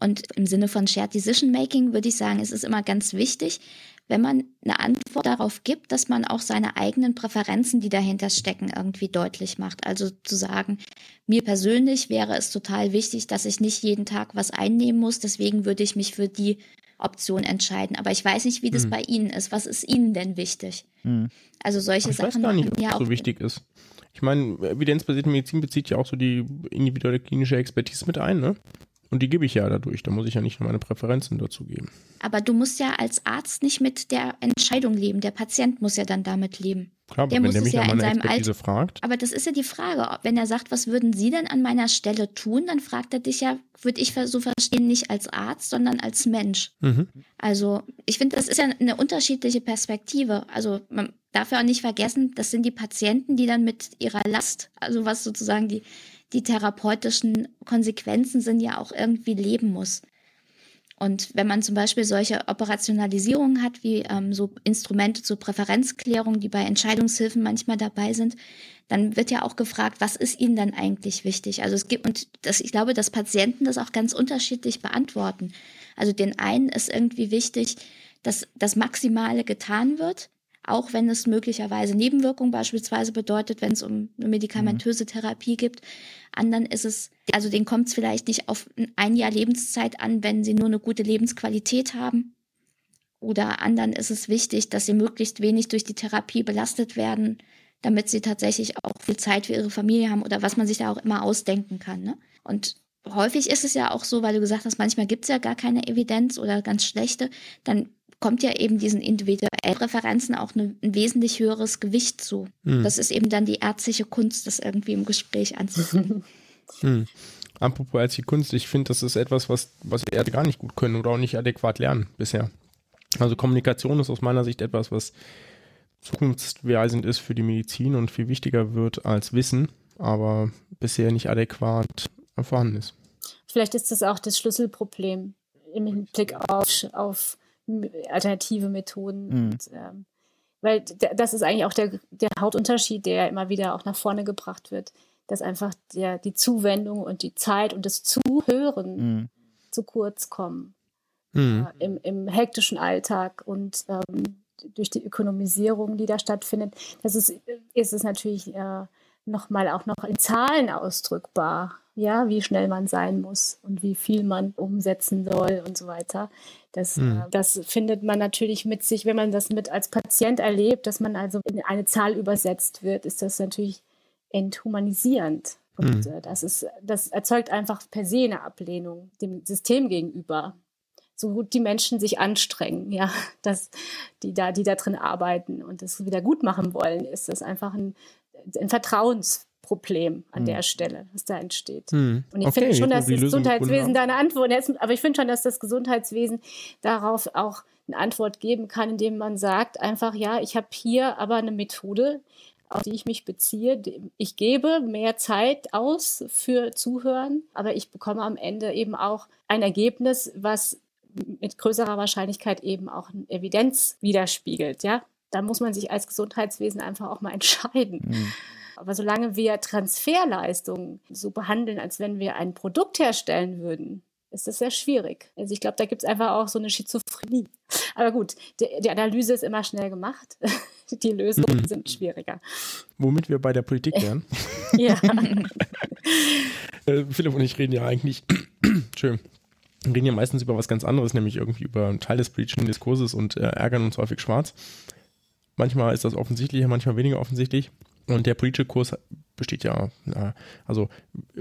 Und im Sinne von Shared Decision Making würde ich sagen, es ist immer ganz wichtig, wenn man eine Antwort darauf gibt, dass man auch seine eigenen Präferenzen, die dahinter stecken, irgendwie deutlich macht. Also zu sagen, mir persönlich wäre es total wichtig, dass ich nicht jeden Tag was einnehmen muss, deswegen würde ich mich für die Option entscheiden. Aber ich weiß nicht, wie das hm. bei Ihnen ist. Was ist Ihnen denn wichtig? Hm. Also solche ich Sachen. Ich weiß gar nicht, was ja so wichtig ist. Ich meine, evidenzbasierte Medizin bezieht ja auch so die individuelle klinische Expertise mit ein, ne? Und die gebe ich ja dadurch. Da muss ich ja nicht nur meine Präferenzen dazu geben. Aber du musst ja als Arzt nicht mit der Entscheidung leben. Der Patient muss ja dann damit leben. Klar, aber der wenn der mich ja an meine Expertise Alt fragt. Aber das ist ja die Frage. Wenn er sagt, was würden Sie denn an meiner Stelle tun, dann fragt er dich ja, würde ich so verstehen, nicht als Arzt, sondern als Mensch. Mhm. Also ich finde, das ist ja eine unterschiedliche Perspektive. Also man darf ja auch nicht vergessen, das sind die Patienten, die dann mit ihrer Last, also was sozusagen die die therapeutischen Konsequenzen sind, ja auch irgendwie leben muss. Und wenn man zum Beispiel solche Operationalisierungen hat, wie ähm, so Instrumente zur Präferenzklärung, die bei Entscheidungshilfen manchmal dabei sind, dann wird ja auch gefragt, was ist ihnen dann eigentlich wichtig? Also es gibt, und das, ich glaube, dass Patienten das auch ganz unterschiedlich beantworten. Also den einen ist irgendwie wichtig, dass das Maximale getan wird auch wenn es möglicherweise Nebenwirkungen beispielsweise bedeutet, wenn es um eine medikamentöse Therapie gibt. Anderen ist es, also denen kommt es vielleicht nicht auf ein Jahr Lebenszeit an, wenn sie nur eine gute Lebensqualität haben. Oder anderen ist es wichtig, dass sie möglichst wenig durch die Therapie belastet werden, damit sie tatsächlich auch viel Zeit für ihre Familie haben oder was man sich da auch immer ausdenken kann. Ne? Und häufig ist es ja auch so, weil du gesagt hast, manchmal gibt es ja gar keine Evidenz oder ganz schlechte, dann kommt ja eben diesen individuellen Präferenzen auch eine, ein wesentlich höheres Gewicht zu. Mhm. Das ist eben dann die ärztliche Kunst, das irgendwie im Gespräch anzufangen. Mhm. [LAUGHS] Apropos ärztliche Kunst, ich finde, das ist etwas, was, was wir Ärzte gar nicht gut können oder auch nicht adäquat lernen bisher. Also Kommunikation ist aus meiner Sicht etwas, was zukunftsweisend ist für die Medizin und viel wichtiger wird als Wissen, aber bisher nicht adäquat vorhanden ist. Vielleicht ist das auch das Schlüsselproblem im Blick auf, auf alternative Methoden. Mhm. Und, ähm, weil das ist eigentlich auch der, der Hauptunterschied, der immer wieder auch nach vorne gebracht wird, dass einfach der, die Zuwendung und die Zeit und das Zuhören mhm. zu kurz kommen mhm. äh, im, im hektischen Alltag und ähm, durch die Ökonomisierung, die da stattfindet. Das ist, ist es natürlich äh, nochmal auch noch in Zahlen ausdrückbar, ja, wie schnell man sein muss und wie viel man umsetzen soll und so weiter. Das, mhm. das findet man natürlich mit sich, wenn man das mit als Patient erlebt, dass man also in eine Zahl übersetzt wird, ist das natürlich enthumanisierend. Und mhm. das ist, das erzeugt einfach per se eine Ablehnung dem System gegenüber. So gut die Menschen sich anstrengen, ja, [LAUGHS] dass die da, die da drin arbeiten und das wieder gut machen wollen, ist das einfach ein, ein Vertrauens Problem an hm. der Stelle, was da entsteht. Hm. Und ich okay, finde schon, dass das Gesundheitswesen da eine Antwort ist, aber ich finde schon, dass das Gesundheitswesen darauf auch eine Antwort geben kann, indem man sagt einfach, ja, ich habe hier aber eine Methode, auf die ich mich beziehe. Ich gebe mehr Zeit aus für Zuhören, aber ich bekomme am Ende eben auch ein Ergebnis, was mit größerer Wahrscheinlichkeit eben auch eine Evidenz widerspiegelt, ja. Da muss man sich als Gesundheitswesen einfach auch mal [LAUGHS] entscheiden. Mhm. Aber solange wir Transferleistungen so behandeln, als wenn wir ein Produkt herstellen würden, ist das sehr schwierig. Also ich glaube, da gibt es einfach auch so eine Schizophrenie. Aber gut, die, die Analyse ist immer schnell gemacht. [LAUGHS] die Lösungen mhm. sind schwieriger. Womit wir bei der Politik [LAUGHS] wären. ja. äh, Philipp und ich reden ja eigentlich, [CLEARS THROAT] schön, reden ja meistens über was ganz anderes, nämlich irgendwie über einen Teil des politischen Diskurses und äh, ärgern uns häufig schwarz. Manchmal ist das offensichtlicher, manchmal weniger offensichtlich. Und der politische Kurs besteht ja, also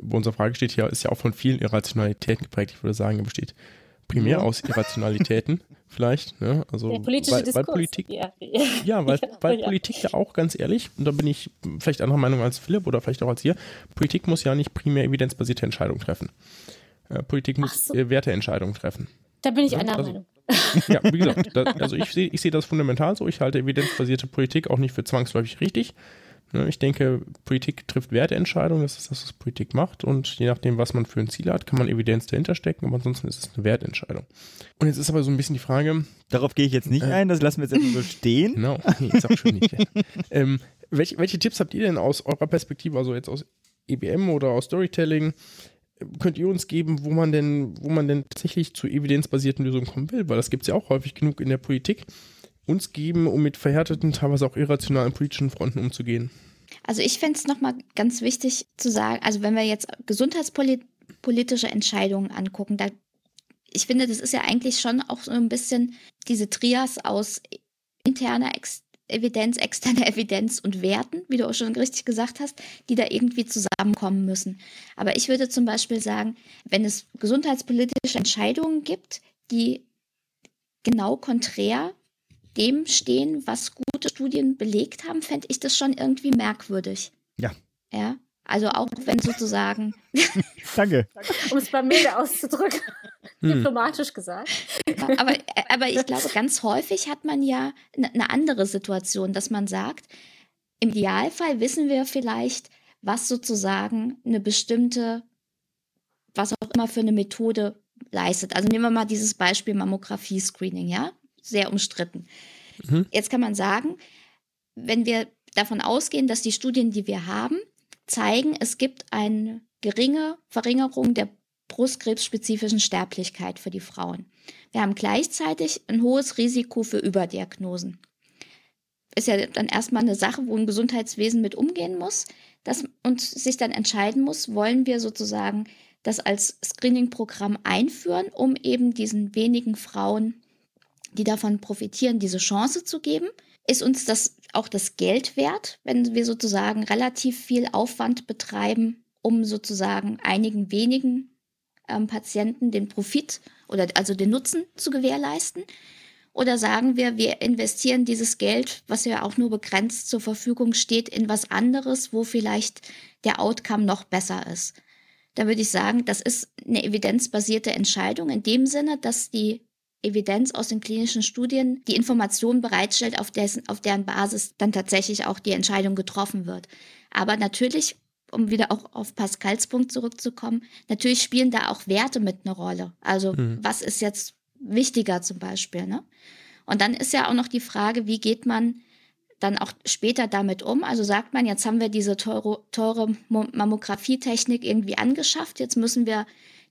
wo unsere Frage steht hier, ist ja auch von vielen Irrationalitäten geprägt. Ich würde sagen, er besteht primär aus Irrationalitäten [LAUGHS] vielleicht. Ne? Also, der politische weil, Diskurs. Weil Politik, ja, ja, weil, [LAUGHS] ja, weil ja. Politik ja auch ganz ehrlich, und da bin ich vielleicht anderer Meinung als Philipp oder vielleicht auch als ihr, Politik muss ja nicht primär evidenzbasierte Entscheidungen treffen. Äh, Politik muss so. Werteentscheidungen treffen. Da bin ich einer also, Meinung. [LAUGHS] Ja, wie gesagt, da, [LAUGHS] also ich sehe ich seh das fundamental so. Ich halte evidenzbasierte Politik auch nicht für zwangsläufig richtig. Ne, ich denke, Politik trifft Werteentscheidungen, das ist das, was Politik macht. Und je nachdem, was man für ein Ziel hat, kann man Evidenz dahinter stecken, aber ansonsten ist es eine Wertentscheidung. Und jetzt ist aber so ein bisschen die Frage. Darauf gehe ich jetzt nicht äh, ein, das lassen wir jetzt einfach so stehen. Genau, nee, ist auch schön nicht. [LAUGHS] ähm, welche, welche Tipps habt ihr denn aus eurer Perspektive, also jetzt aus EBM oder aus Storytelling, könnt ihr uns geben, wo man denn, wo man denn tatsächlich zu evidenzbasierten Lösungen kommen will? Weil das gibt es ja auch häufig genug in der Politik uns geben, um mit verhärteten, teilweise auch irrationalen politischen Fronten umzugehen? Also ich fände es nochmal ganz wichtig zu sagen, also wenn wir jetzt gesundheitspolitische Entscheidungen angucken, da ich finde, das ist ja eigentlich schon auch so ein bisschen diese Trias aus interner Ex Evidenz, externer [LAUGHS] Evidenz und Werten, wie du auch schon richtig gesagt hast, die da irgendwie zusammenkommen müssen. Aber ich würde zum Beispiel sagen, wenn es gesundheitspolitische Entscheidungen gibt, die genau konträr dem stehen, was gute Studien belegt haben, fände ich das schon irgendwie merkwürdig. Ja. Ja. Also auch wenn sozusagen. [LAUGHS] Danke. um es bei mir auszudrücken. [LAUGHS] Hm. Diplomatisch gesagt. aber, aber ich glaube, ganz häufig hat man ja eine andere Situation, dass man sagt, im Idealfall wissen wir vielleicht, was sozusagen eine bestimmte, was auch immer für eine Methode leistet. Also nehmen wir mal dieses Beispiel Mammographie-Screening, ja? sehr umstritten. Mhm. Jetzt kann man sagen, wenn wir davon ausgehen, dass die Studien, die wir haben, zeigen, es gibt eine geringe Verringerung der brustkrebsspezifischen Sterblichkeit für die Frauen. Wir haben gleichzeitig ein hohes Risiko für Überdiagnosen. Ist ja dann erstmal eine Sache, wo ein Gesundheitswesen mit umgehen muss das, und sich dann entscheiden muss, wollen wir sozusagen das als Screening-Programm einführen, um eben diesen wenigen Frauen die davon profitieren, diese Chance zu geben? Ist uns das auch das Geld wert, wenn wir sozusagen relativ viel Aufwand betreiben, um sozusagen einigen wenigen ähm, Patienten den Profit oder also den Nutzen zu gewährleisten? Oder sagen wir, wir investieren dieses Geld, was ja auch nur begrenzt zur Verfügung steht, in was anderes, wo vielleicht der Outcome noch besser ist? Da würde ich sagen, das ist eine evidenzbasierte Entscheidung in dem Sinne, dass die Evidenz aus den klinischen Studien die Informationen bereitstellt, auf, dessen, auf deren Basis dann tatsächlich auch die Entscheidung getroffen wird. Aber natürlich um wieder auch auf Pascals Punkt zurückzukommen, natürlich spielen da auch Werte mit eine Rolle. Also mhm. was ist jetzt wichtiger zum Beispiel, ne? Und dann ist ja auch noch die Frage, wie geht man dann auch später damit um? Also sagt man, jetzt haben wir diese teure, teure Mammografietechnik irgendwie angeschafft, jetzt müssen wir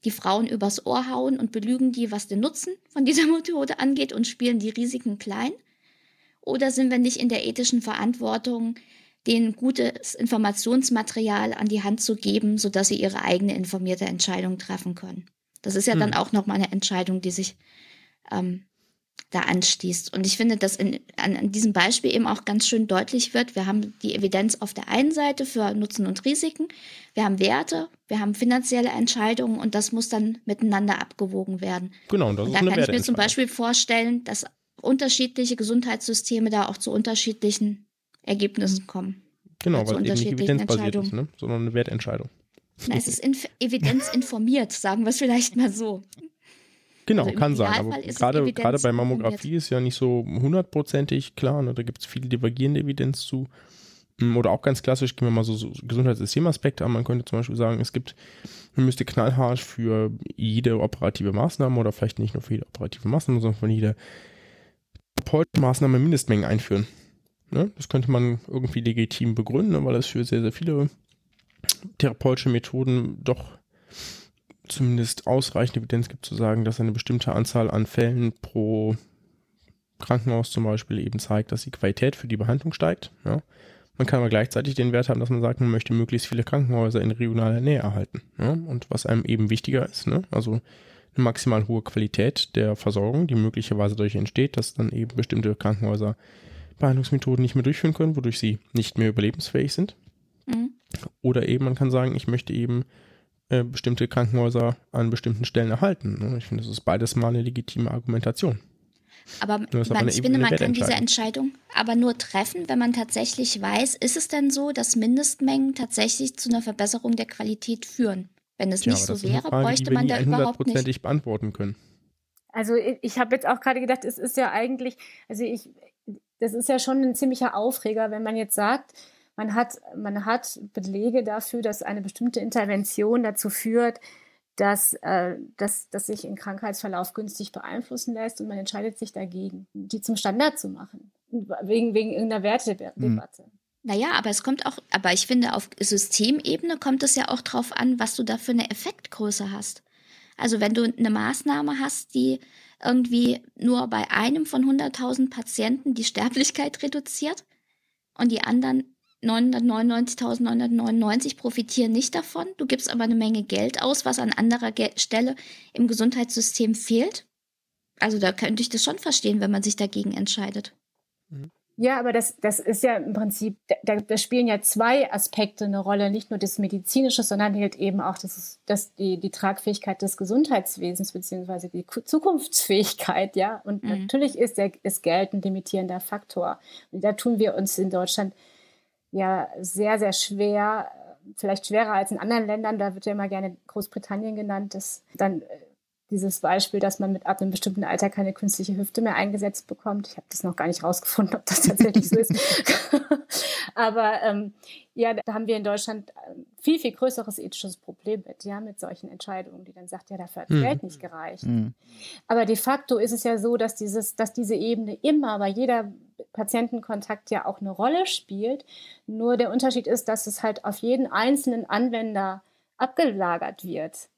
die Frauen übers Ohr hauen und belügen die, was den Nutzen von dieser [LAUGHS] Methode angeht und spielen die Risiken klein? Oder sind wir nicht in der ethischen Verantwortung, denen gutes Informationsmaterial an die Hand zu geben, sodass sie ihre eigene informierte Entscheidung treffen können. Das ist ja hm. dann auch nochmal eine Entscheidung, die sich ähm, da anstießt. Und ich finde, dass in, an, an, diesem Beispiel eben auch ganz schön deutlich wird, wir haben die Evidenz auf der einen Seite für Nutzen und Risiken, wir haben Werte, wir haben finanzielle Entscheidungen und das muss dann miteinander abgewogen werden. Genau, und das und ist da kann ich mir zum Beispiel vorstellen, dass unterschiedliche Gesundheitssysteme da auch zu unterschiedlichen Ergebnissen kommen. Genau, weil es eben nicht evidenzbasiert ist, ne? sondern eine Wertentscheidung. Na, es ist inf evidenzinformiert, [LAUGHS] sagen wir es vielleicht mal so. Genau, also kann sein. Aber gerade, gerade bei Mammographie ist ja nicht so hundertprozentig klar. Ne? Da gibt es viele divergierende Evidenz zu. Mm, oder auch ganz klassisch, gehen wir mal so, so Gesundheitssystemaspekte an. Man könnte zum Beispiel sagen, es gibt, man müsste knallhart für jede operative Maßnahme oder vielleicht nicht nur für jede operative Maßnahme, sondern für jede Maßnahme Mindestmengen einführen. Ne? Das könnte man irgendwie legitim begründen, ne? weil es für sehr, sehr viele therapeutische Methoden doch zumindest ausreichend Evidenz gibt zu sagen, dass eine bestimmte Anzahl an Fällen pro Krankenhaus zum Beispiel eben zeigt, dass die Qualität für die Behandlung steigt. Ja. Man kann aber gleichzeitig den Wert haben, dass man sagt, man möchte möglichst viele Krankenhäuser in regionaler Nähe erhalten. Ja. Und was einem eben wichtiger ist, ne? also eine maximal hohe Qualität der Versorgung, die möglicherweise dadurch entsteht, dass dann eben bestimmte Krankenhäuser Behandlungsmethoden nicht mehr durchführen können, wodurch sie nicht mehr überlebensfähig sind. Mhm. Oder eben, man kann sagen, ich möchte eben äh, bestimmte Krankenhäuser an bestimmten Stellen erhalten. Ne? Ich finde, das ist beides mal eine legitime Argumentation. Aber man, ich finde, man kann diese Entscheidung aber nur treffen, wenn man tatsächlich weiß, ist es denn so, dass Mindestmengen tatsächlich zu einer Verbesserung der Qualität führen? Wenn es ja, nicht so wäre, Frage, bräuchte man da überhaupt nicht. beantworten können. Also ich, ich habe jetzt auch gerade gedacht, es ist ja eigentlich, also ich, das ist ja schon ein ziemlicher Aufreger, wenn man jetzt sagt, man hat, man hat Belege dafür, dass eine bestimmte Intervention dazu führt, dass, äh, dass, dass sich ein Krankheitsverlauf günstig beeinflussen lässt und man entscheidet sich dagegen, die zum Standard zu machen, wegen, wegen irgendeiner Wertedebatte. Mhm. Naja, aber es kommt auch, aber ich finde, auf Systemebene kommt es ja auch drauf an, was du da für eine Effektgröße hast. Also wenn du eine Maßnahme hast, die irgendwie nur bei einem von 100.000 Patienten die Sterblichkeit reduziert und die anderen 999.999 profitieren nicht davon. Du gibst aber eine Menge Geld aus, was an anderer Ge Stelle im Gesundheitssystem fehlt. Also da könnte ich das schon verstehen, wenn man sich dagegen entscheidet. Mhm. Ja, aber das, das ist ja im Prinzip, da, da spielen ja zwei Aspekte eine Rolle, nicht nur das Medizinische, sondern halt eben auch das, das, die, die Tragfähigkeit des Gesundheitswesens beziehungsweise die Zukunftsfähigkeit, ja. Und mhm. natürlich ist, der, ist Geld ein limitierender Faktor. Und da tun wir uns in Deutschland ja sehr, sehr schwer, vielleicht schwerer als in anderen Ländern. Da wird ja immer gerne Großbritannien genannt, das dann äh, dieses Beispiel, dass man mit ab einem bestimmten Alter keine künstliche Hüfte mehr eingesetzt bekommt. Ich habe das noch gar nicht rausgefunden, ob das tatsächlich so ist. [LAUGHS] [LAUGHS] Aber ähm, ja, da haben wir in Deutschland viel, viel größeres ethisches Problem mit, ja, mit solchen Entscheidungen, die dann sagt, ja, dafür hat mhm. Geld nicht gereicht. Mhm. Aber de facto ist es ja so, dass dieses, dass diese Ebene immer bei jeder Patientenkontakt ja auch eine Rolle spielt. Nur der Unterschied ist, dass es halt auf jeden einzelnen Anwender abgelagert wird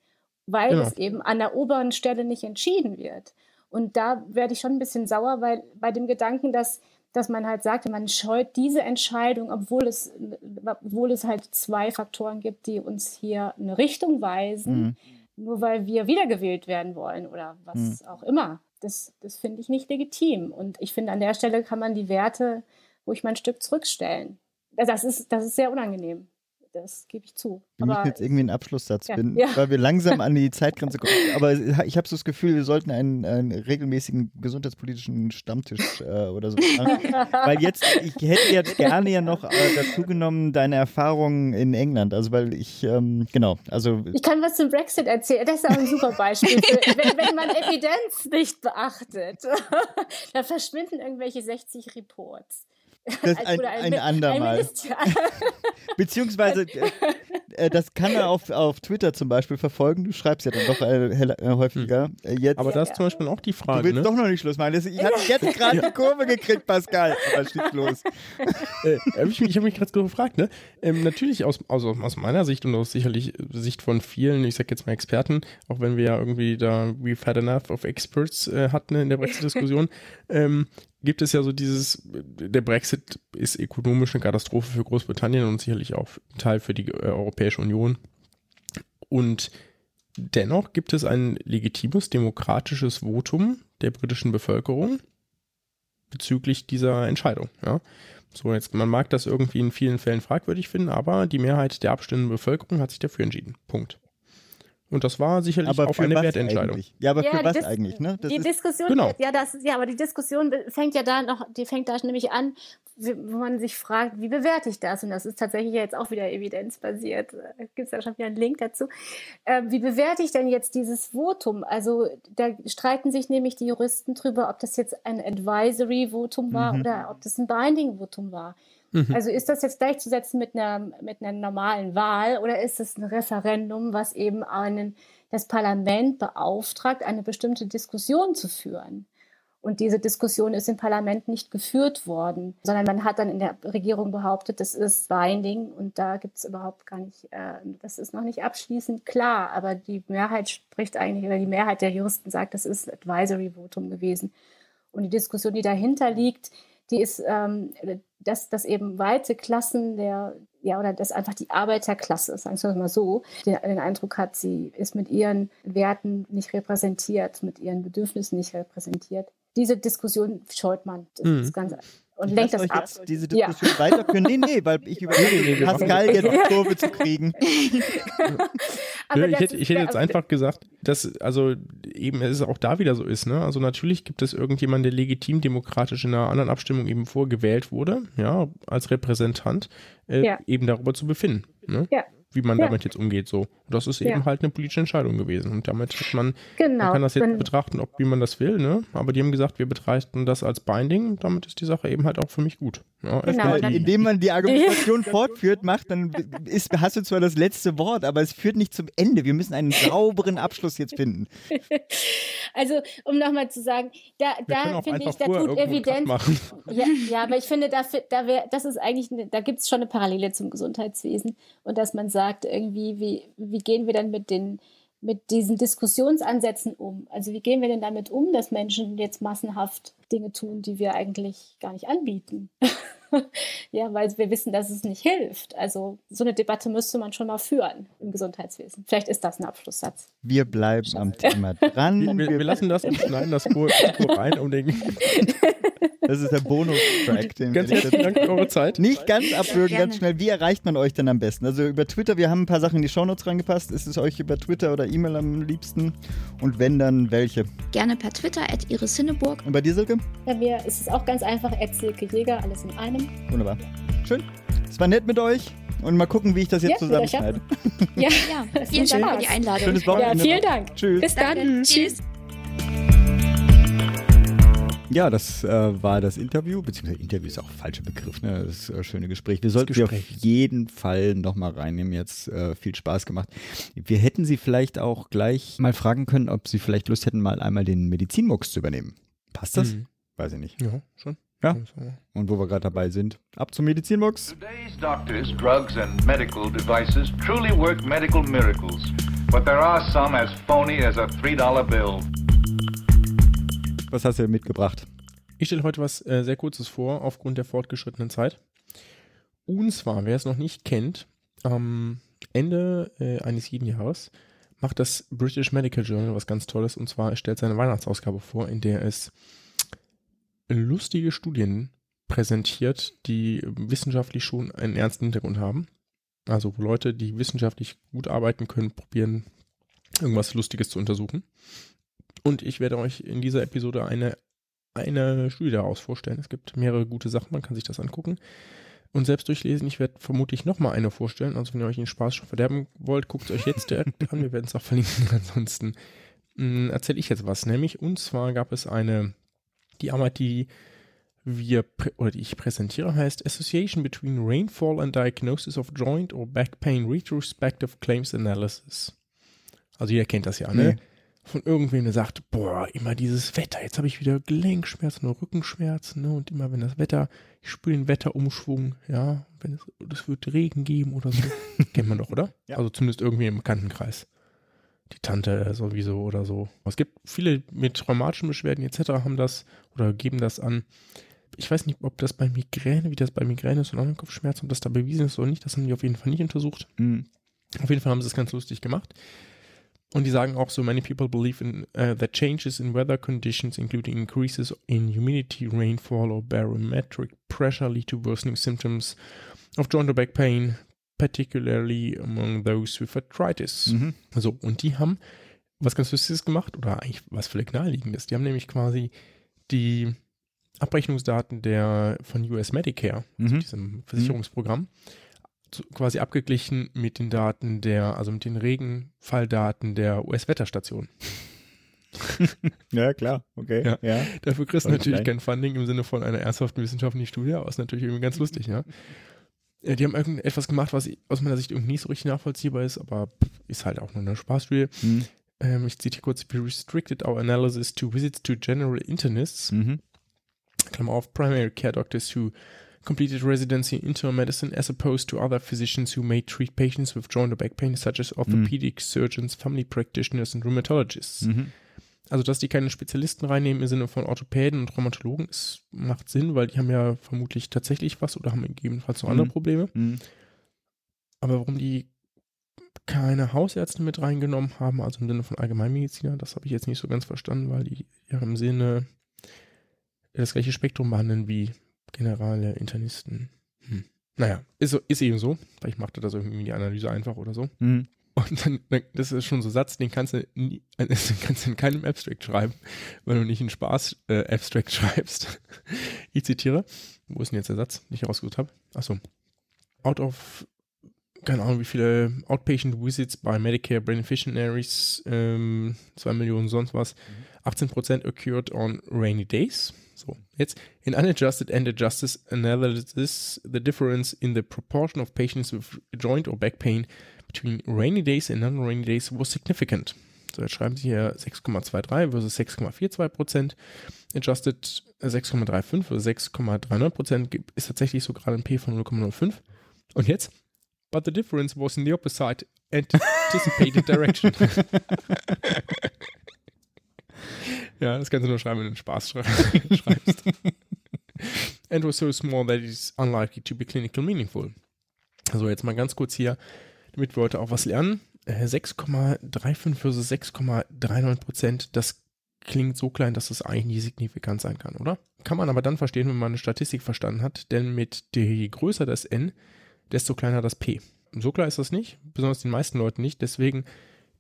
weil ja. es eben an der oberen Stelle nicht entschieden wird. Und da werde ich schon ein bisschen sauer, weil bei dem Gedanken, dass, dass man halt sagte, man scheut diese Entscheidung, obwohl es, obwohl es halt zwei Faktoren gibt, die uns hier eine Richtung weisen, mhm. nur weil wir wiedergewählt werden wollen oder was mhm. auch immer. Das, das finde ich nicht legitim. Und ich finde, an der Stelle kann man die Werte ruhig mal ein Stück zurückstellen. Das ist, das ist sehr unangenehm das gebe ich zu. Wir aber müssen jetzt irgendwie einen Abschlusssatz ja, finden, ja. weil wir langsam an die [LAUGHS] Zeitgrenze kommen. Aber ich habe so das Gefühl, wir sollten einen, einen regelmäßigen gesundheitspolitischen Stammtisch äh, oder so machen. [LAUGHS] weil jetzt, ich hätte jetzt gerne ja noch äh, dazu genommen deine Erfahrungen in England. Also weil ich, ähm, genau, also. Ich kann was zum Brexit erzählen. Das ist auch ein super Beispiel. Für, wenn, wenn man Evidenz nicht beachtet, [LAUGHS] dann verschwinden irgendwelche 60 Reports. Das ein, ein, ein andermal. Beziehungsweise, [LAUGHS] [LAUGHS] äh, äh, das kann er auf, auf Twitter zum Beispiel verfolgen. Du schreibst ja dann doch äh, äh, häufiger. Hm. Äh, jetzt, Aber das ist zum Beispiel auch die Frage. Du willst ne? doch noch nicht Schluss machen. Ich habe jetzt gerade die Kurve gekriegt, Pascal. Aber schieß los. äh, ich, ich habe mich gerade gefragt, ne? Ähm, natürlich aus, aus, aus meiner Sicht und aus sicherlich Sicht von vielen, ich sag jetzt mal Experten, auch wenn wir ja irgendwie da we've had enough of experts äh, hatten in der Brexit-Diskussion, [LAUGHS] ähm, gibt es ja so dieses, der Brexit ist ökonomisch eine Katastrophe für Großbritannien und sicherlich auch ein Teil für die äh, Europäische Union. Und dennoch gibt es ein legitimes demokratisches Votum der britischen Bevölkerung bezüglich dieser Entscheidung. Ja. So, jetzt, man mag das irgendwie in vielen Fällen fragwürdig finden, aber die Mehrheit der abstimmenden Bevölkerung hat sich dafür entschieden. Punkt. Und das war sicherlich aber auch eine Wertentscheidung. Eigentlich? Ja, aber ja, für was Dis eigentlich? Ne? Das die Diskussion, genau. ja, das, ja, aber die Diskussion fängt ja da noch, die fängt da nämlich an, wo man sich fragt, wie bewerte ich das? Und das ist tatsächlich jetzt auch wieder evidenzbasiert. Gibt es da schon wieder einen Link dazu? Äh, wie bewerte ich denn jetzt dieses Votum? Also da streiten sich nämlich die Juristen drüber, ob das jetzt ein Advisory-Votum war mhm. oder ob das ein Binding-Votum war. Mhm. Also ist das jetzt gleichzusetzen mit einer, mit einer normalen Wahl oder ist es ein Referendum, was eben einen, das Parlament beauftragt, eine bestimmte Diskussion zu führen? Und diese Diskussion ist im Parlament nicht geführt worden, sondern man hat dann in der Regierung behauptet, das ist binding und da gibt es überhaupt gar nicht, äh, das ist noch nicht abschließend klar, aber die Mehrheit spricht eigentlich, oder die Mehrheit der Juristen sagt, das ist Advisory Votum gewesen. Und die Diskussion, die dahinter liegt, die ist, ähm, dass, dass eben weite Klassen der, ja, oder dass einfach die Arbeiterklasse, sagen wir mal so, den, den Eindruck hat, sie ist mit ihren Werten nicht repräsentiert, mit ihren Bedürfnissen nicht repräsentiert. Diese Diskussion scheut man. Das mhm. ist ganz und lenkt das ab. Jetzt diese Diskussion ja. weiterführen? Nee, nee, weil ich [LAUGHS] überlege, Pascal jetzt die Kurve zu kriegen. [LAUGHS] ich, hätte, ich hätte jetzt einfach gesagt, dass, also eben es auch da wieder so ist, ne? Also natürlich gibt es irgendjemanden, der legitim demokratisch in einer anderen Abstimmung eben vorgewählt wurde, ja, als Repräsentant, äh, ja. eben darüber zu befinden. Ne? Ja wie man ja. damit jetzt umgeht. So. Und das ist eben ja. halt eine politische Entscheidung gewesen. Und damit hat man, genau. man kann das jetzt Wenn, betrachten, ob wie man das will, ne? Aber die haben gesagt, wir betrachten das als Binding. Damit ist die Sache eben halt auch für mich gut. Ja, genau, dann, indem man die Argumentation [LAUGHS] fortführt, macht, dann ist, hast du zwar das letzte Wort, aber es führt nicht zum Ende. Wir müssen einen sauberen Abschluss jetzt finden. [LAUGHS] Also, um nochmal zu sagen, da, da finde ich, da tut Evidenz. Ja, ja, aber ich finde, da, da wär, das ist eigentlich, eine, da gibt es schon eine Parallele zum Gesundheitswesen und dass man sagt, irgendwie, wie, wie gehen wir dann mit den mit diesen Diskussionsansätzen um? Also wie gehen wir denn damit um, dass Menschen jetzt massenhaft Dinge tun, die wir eigentlich gar nicht anbieten? [LAUGHS] ja, weil wir wissen, dass es nicht hilft. Also so eine Debatte müsste man schon mal führen im Gesundheitswesen. Vielleicht ist das ein Abschlusssatz. Wir bleiben am Thema dran. Wir, wir, wir lassen das und schneiden das Kur rein, um den. [LAUGHS] Das ist der Bonus-Track. Ganz herzlichen Dank für eure Zeit. Nicht ganz abwürgen, ganz schnell. Wie erreicht man euch denn am besten? Also über Twitter, wir haben ein paar Sachen in die Shownotes reingepasst. Ist es euch über Twitter oder E-Mail am liebsten? Und wenn, dann welche? Gerne per Twitter, at Iris Hinneburg. Und bei dir, Silke? Bei mir ist es auch ganz einfach, at Silke Jäger, alles in einem. Wunderbar. Schön. Es war nett mit euch. Und mal gucken, wie ich das jetzt ja, zusammenschneide. Ja, ja. vielen Dank für die Einladung. Schönes Wochenende. Ja, vielen Dank. Tschüss. Bis dann. Tschüss. Ja, das äh, war das Interview, beziehungsweise Interview ist auch ein falscher Begriff, ne? Das äh, schöne Gespräch. Wir sollten sie auf jeden Fall nochmal reinnehmen. Jetzt äh, viel Spaß gemacht. Wir hätten sie vielleicht auch gleich mal fragen können, ob sie vielleicht Lust hätten, mal einmal den Medizinmux zu übernehmen. Passt das? Mhm. Weiß ich nicht. Ja, schon. Ja. Und wo wir gerade dabei sind, ab zum Medizinbox. Today's doctors, drugs and medical devices truly work medical miracles, but there are some as phony as a $3 bill. Was hast du mitgebracht? Ich stelle heute was äh, sehr kurzes vor, aufgrund der fortgeschrittenen Zeit. Und zwar, wer es noch nicht kennt, am Ende äh, eines jeden Jahres macht das British Medical Journal was ganz Tolles und zwar stellt seine Weihnachtsausgabe vor, in der es lustige Studien präsentiert, die wissenschaftlich schon einen ernsten Hintergrund haben. Also wo Leute, die wissenschaftlich gut arbeiten können, probieren, irgendwas Lustiges zu untersuchen. Und ich werde euch in dieser Episode eine, eine Studie daraus vorstellen. Es gibt mehrere gute Sachen, man kann sich das angucken und selbst durchlesen. Ich werde vermutlich nochmal eine vorstellen. Also wenn ihr euch den Spaß schon verderben wollt, guckt es euch jetzt direkt an. Wir werden es auch verlinken. [LAUGHS] Ansonsten hm, erzähle ich jetzt was. Nämlich, und zwar gab es eine die Arbeit, die wir oder die ich präsentiere, heißt Association between Rainfall and Diagnosis of Joint or Back Pain Retrospective Claims Analysis. Also ihr kennt das ja, ne? Nee. Von irgendwem, der sagt, boah, immer dieses Wetter, jetzt habe ich wieder Gelenkschmerzen oder Rückenschmerzen, ne? Und immer wenn das Wetter, ich spüre den Wetterumschwung, ja, wenn es, es wird Regen geben oder so. [LAUGHS] Kennt man doch, oder? Ja. Also zumindest irgendwie im Bekanntenkreis die Tante sowieso oder so. Es gibt viele mit traumatischen Beschwerden etc. haben das oder geben das an. Ich weiß nicht, ob das bei Migräne, wie das bei Migräne ist und anderen Kopfschmerzen, ob das da bewiesen ist oder nicht. Das haben die auf jeden Fall nicht untersucht. Mhm. Auf jeden Fall haben sie es ganz lustig gemacht. Und die sagen auch so, many people believe in uh, that changes in weather conditions, including increases in humidity, rainfall or barometric pressure lead to worsening symptoms of joint or back pain, particularly among those with arthritis. Mhm. So, und die haben was ganz Lustiges gemacht, oder eigentlich was völlig naheliegendes. Die haben nämlich quasi die Abrechnungsdaten der von US Medicare, also mhm. diesem Versicherungsprogramm, mhm. Quasi abgeglichen mit den Daten der, also mit den Regenfalldaten der US-Wetterstation. [LAUGHS] ja, klar, okay. Ja. ja. Dafür kriegst du natürlich kein Funding im Sinne von einer ernsthaften wissenschaftlichen Studie, aber ist natürlich irgendwie ganz lustig, ja. Ja, die haben irgendetwas gemacht, was aus meiner Sicht irgendwie nicht so richtig nachvollziehbar ist, aber ist halt auch nur eine Spaßstudie. Mhm. Ähm, ich zitiere kurz, we restricted our analysis to visits to general internists, mhm. Klammer auf, primary care doctors who completed residency in internal medicine as opposed to other physicians who may treat patients with joint or back pain, such as orthopedic mhm. surgeons, family practitioners and rheumatologists. Mhm. Also, dass die keine Spezialisten reinnehmen im Sinne von Orthopäden und Rheumatologen, ist, macht Sinn, weil die haben ja vermutlich tatsächlich was oder haben gegebenenfalls noch mhm. andere Probleme. Mhm. Aber warum die keine Hausärzte mit reingenommen haben, also im Sinne von Allgemeinmediziner, das habe ich jetzt nicht so ganz verstanden, weil die ja im Sinne das gleiche Spektrum behandeln wie generale Internisten. Hm. Naja, ist, ist eben so. Vielleicht macht er das irgendwie die Analyse einfach oder so. Mhm. Und dann, das ist schon so ein Satz, den kannst du, nie, [LAUGHS] den kannst du in keinem Abstract schreiben, wenn du nicht einen Spaß-Abstract äh, [LAUGHS] schreibst. ich zitiere, wo ist denn jetzt der Satz, den ich herausgesucht habe? Achso. Out of, keine Ahnung, wie viele Outpatient Visits by Medicare Beneficiaries, ähm, 2 Millionen sonst was, 18% occurred on rainy days. So, jetzt in unadjusted and adjusted analysis, the difference in the proportion of patients with joint or back pain between rainy days and non-rainy days was significant. So, jetzt schreiben sie hier 6,23 versus 6,42 Prozent. Adjusted 6,35 versus 6,39 Prozent ist tatsächlich so gerade ein P von 0,05. Und jetzt? But the difference was in the opposite anticipated direction. [LAUGHS] ja, das kannst du nur schreiben, wenn du Spaß [LAUGHS] schreibst. [LAUGHS] and was so small that it is unlikely to be clinical meaningful. Also jetzt mal ganz kurz hier damit wir heute auch was lernen. 6,35 äh, versus 6,39 Prozent, das klingt so klein, dass das eigentlich nie signifikant sein kann, oder? Kann man aber dann verstehen, wenn man eine Statistik verstanden hat, denn mit je größer das N, desto kleiner das P. So klar ist das nicht, besonders den meisten Leuten nicht. Deswegen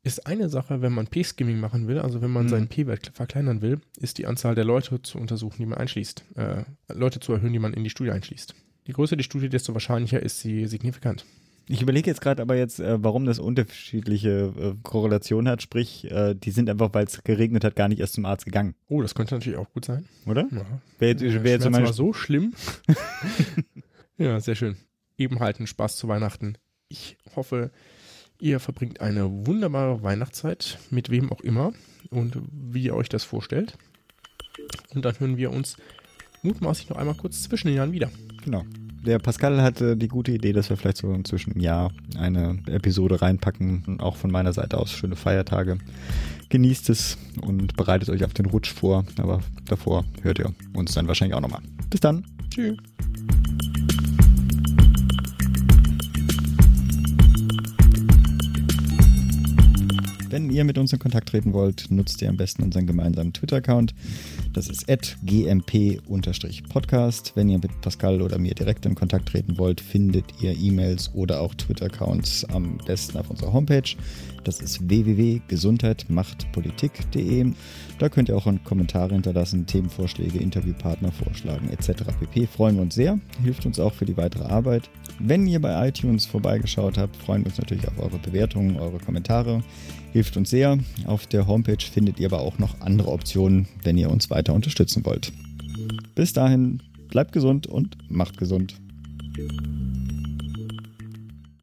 ist eine Sache, wenn man P-Skimming machen will, also wenn man mhm. seinen P-Wert verkleinern will, ist die Anzahl der Leute zu untersuchen, die man einschließt, äh, Leute zu erhöhen, die man in die Studie einschließt. Je größer die Studie, desto wahrscheinlicher ist sie signifikant. Ich überlege jetzt gerade aber jetzt, äh, warum das unterschiedliche äh, Korrelationen hat. Sprich, äh, die sind einfach, weil es geregnet hat, gar nicht erst zum Arzt gegangen. Oh, das könnte natürlich auch gut sein. Oder? Ja. Wäre jetzt, wär jetzt war so schlimm. [LAUGHS] ja, sehr schön. Eben halt ein Spaß zu Weihnachten. Ich hoffe, ihr verbringt eine wunderbare Weihnachtszeit, mit wem auch immer und wie ihr euch das vorstellt. Und dann hören wir uns mutmaßlich noch einmal kurz zwischen den Jahren wieder. Genau der Pascal hatte die gute Idee, dass wir vielleicht so inzwischen im Jahr eine Episode reinpacken. Und auch von meiner Seite aus schöne Feiertage. Genießt es und bereitet euch auf den Rutsch vor. Aber davor hört ihr uns dann wahrscheinlich auch nochmal. Bis dann. Tschüss. Wenn ihr mit uns in Kontakt treten wollt, nutzt ihr am besten unseren gemeinsamen Twitter-Account. Das ist gmp-podcast. Wenn ihr mit Pascal oder mir direkt in Kontakt treten wollt, findet ihr E-Mails oder auch Twitter-Accounts am besten auf unserer Homepage. Das ist www.gesundheitmachtpolitik.de. Da könnt ihr auch Kommentare hinterlassen, Themenvorschläge, Interviewpartner vorschlagen etc. pp. Freuen wir uns sehr, hilft uns auch für die weitere Arbeit. Wenn ihr bei iTunes vorbeigeschaut habt, freuen wir uns natürlich auf eure Bewertungen, eure Kommentare. Hilft uns sehr. Auf der Homepage findet ihr aber auch noch andere Optionen, wenn ihr uns weiter unterstützen wollt. Bis dahin, bleibt gesund und macht gesund.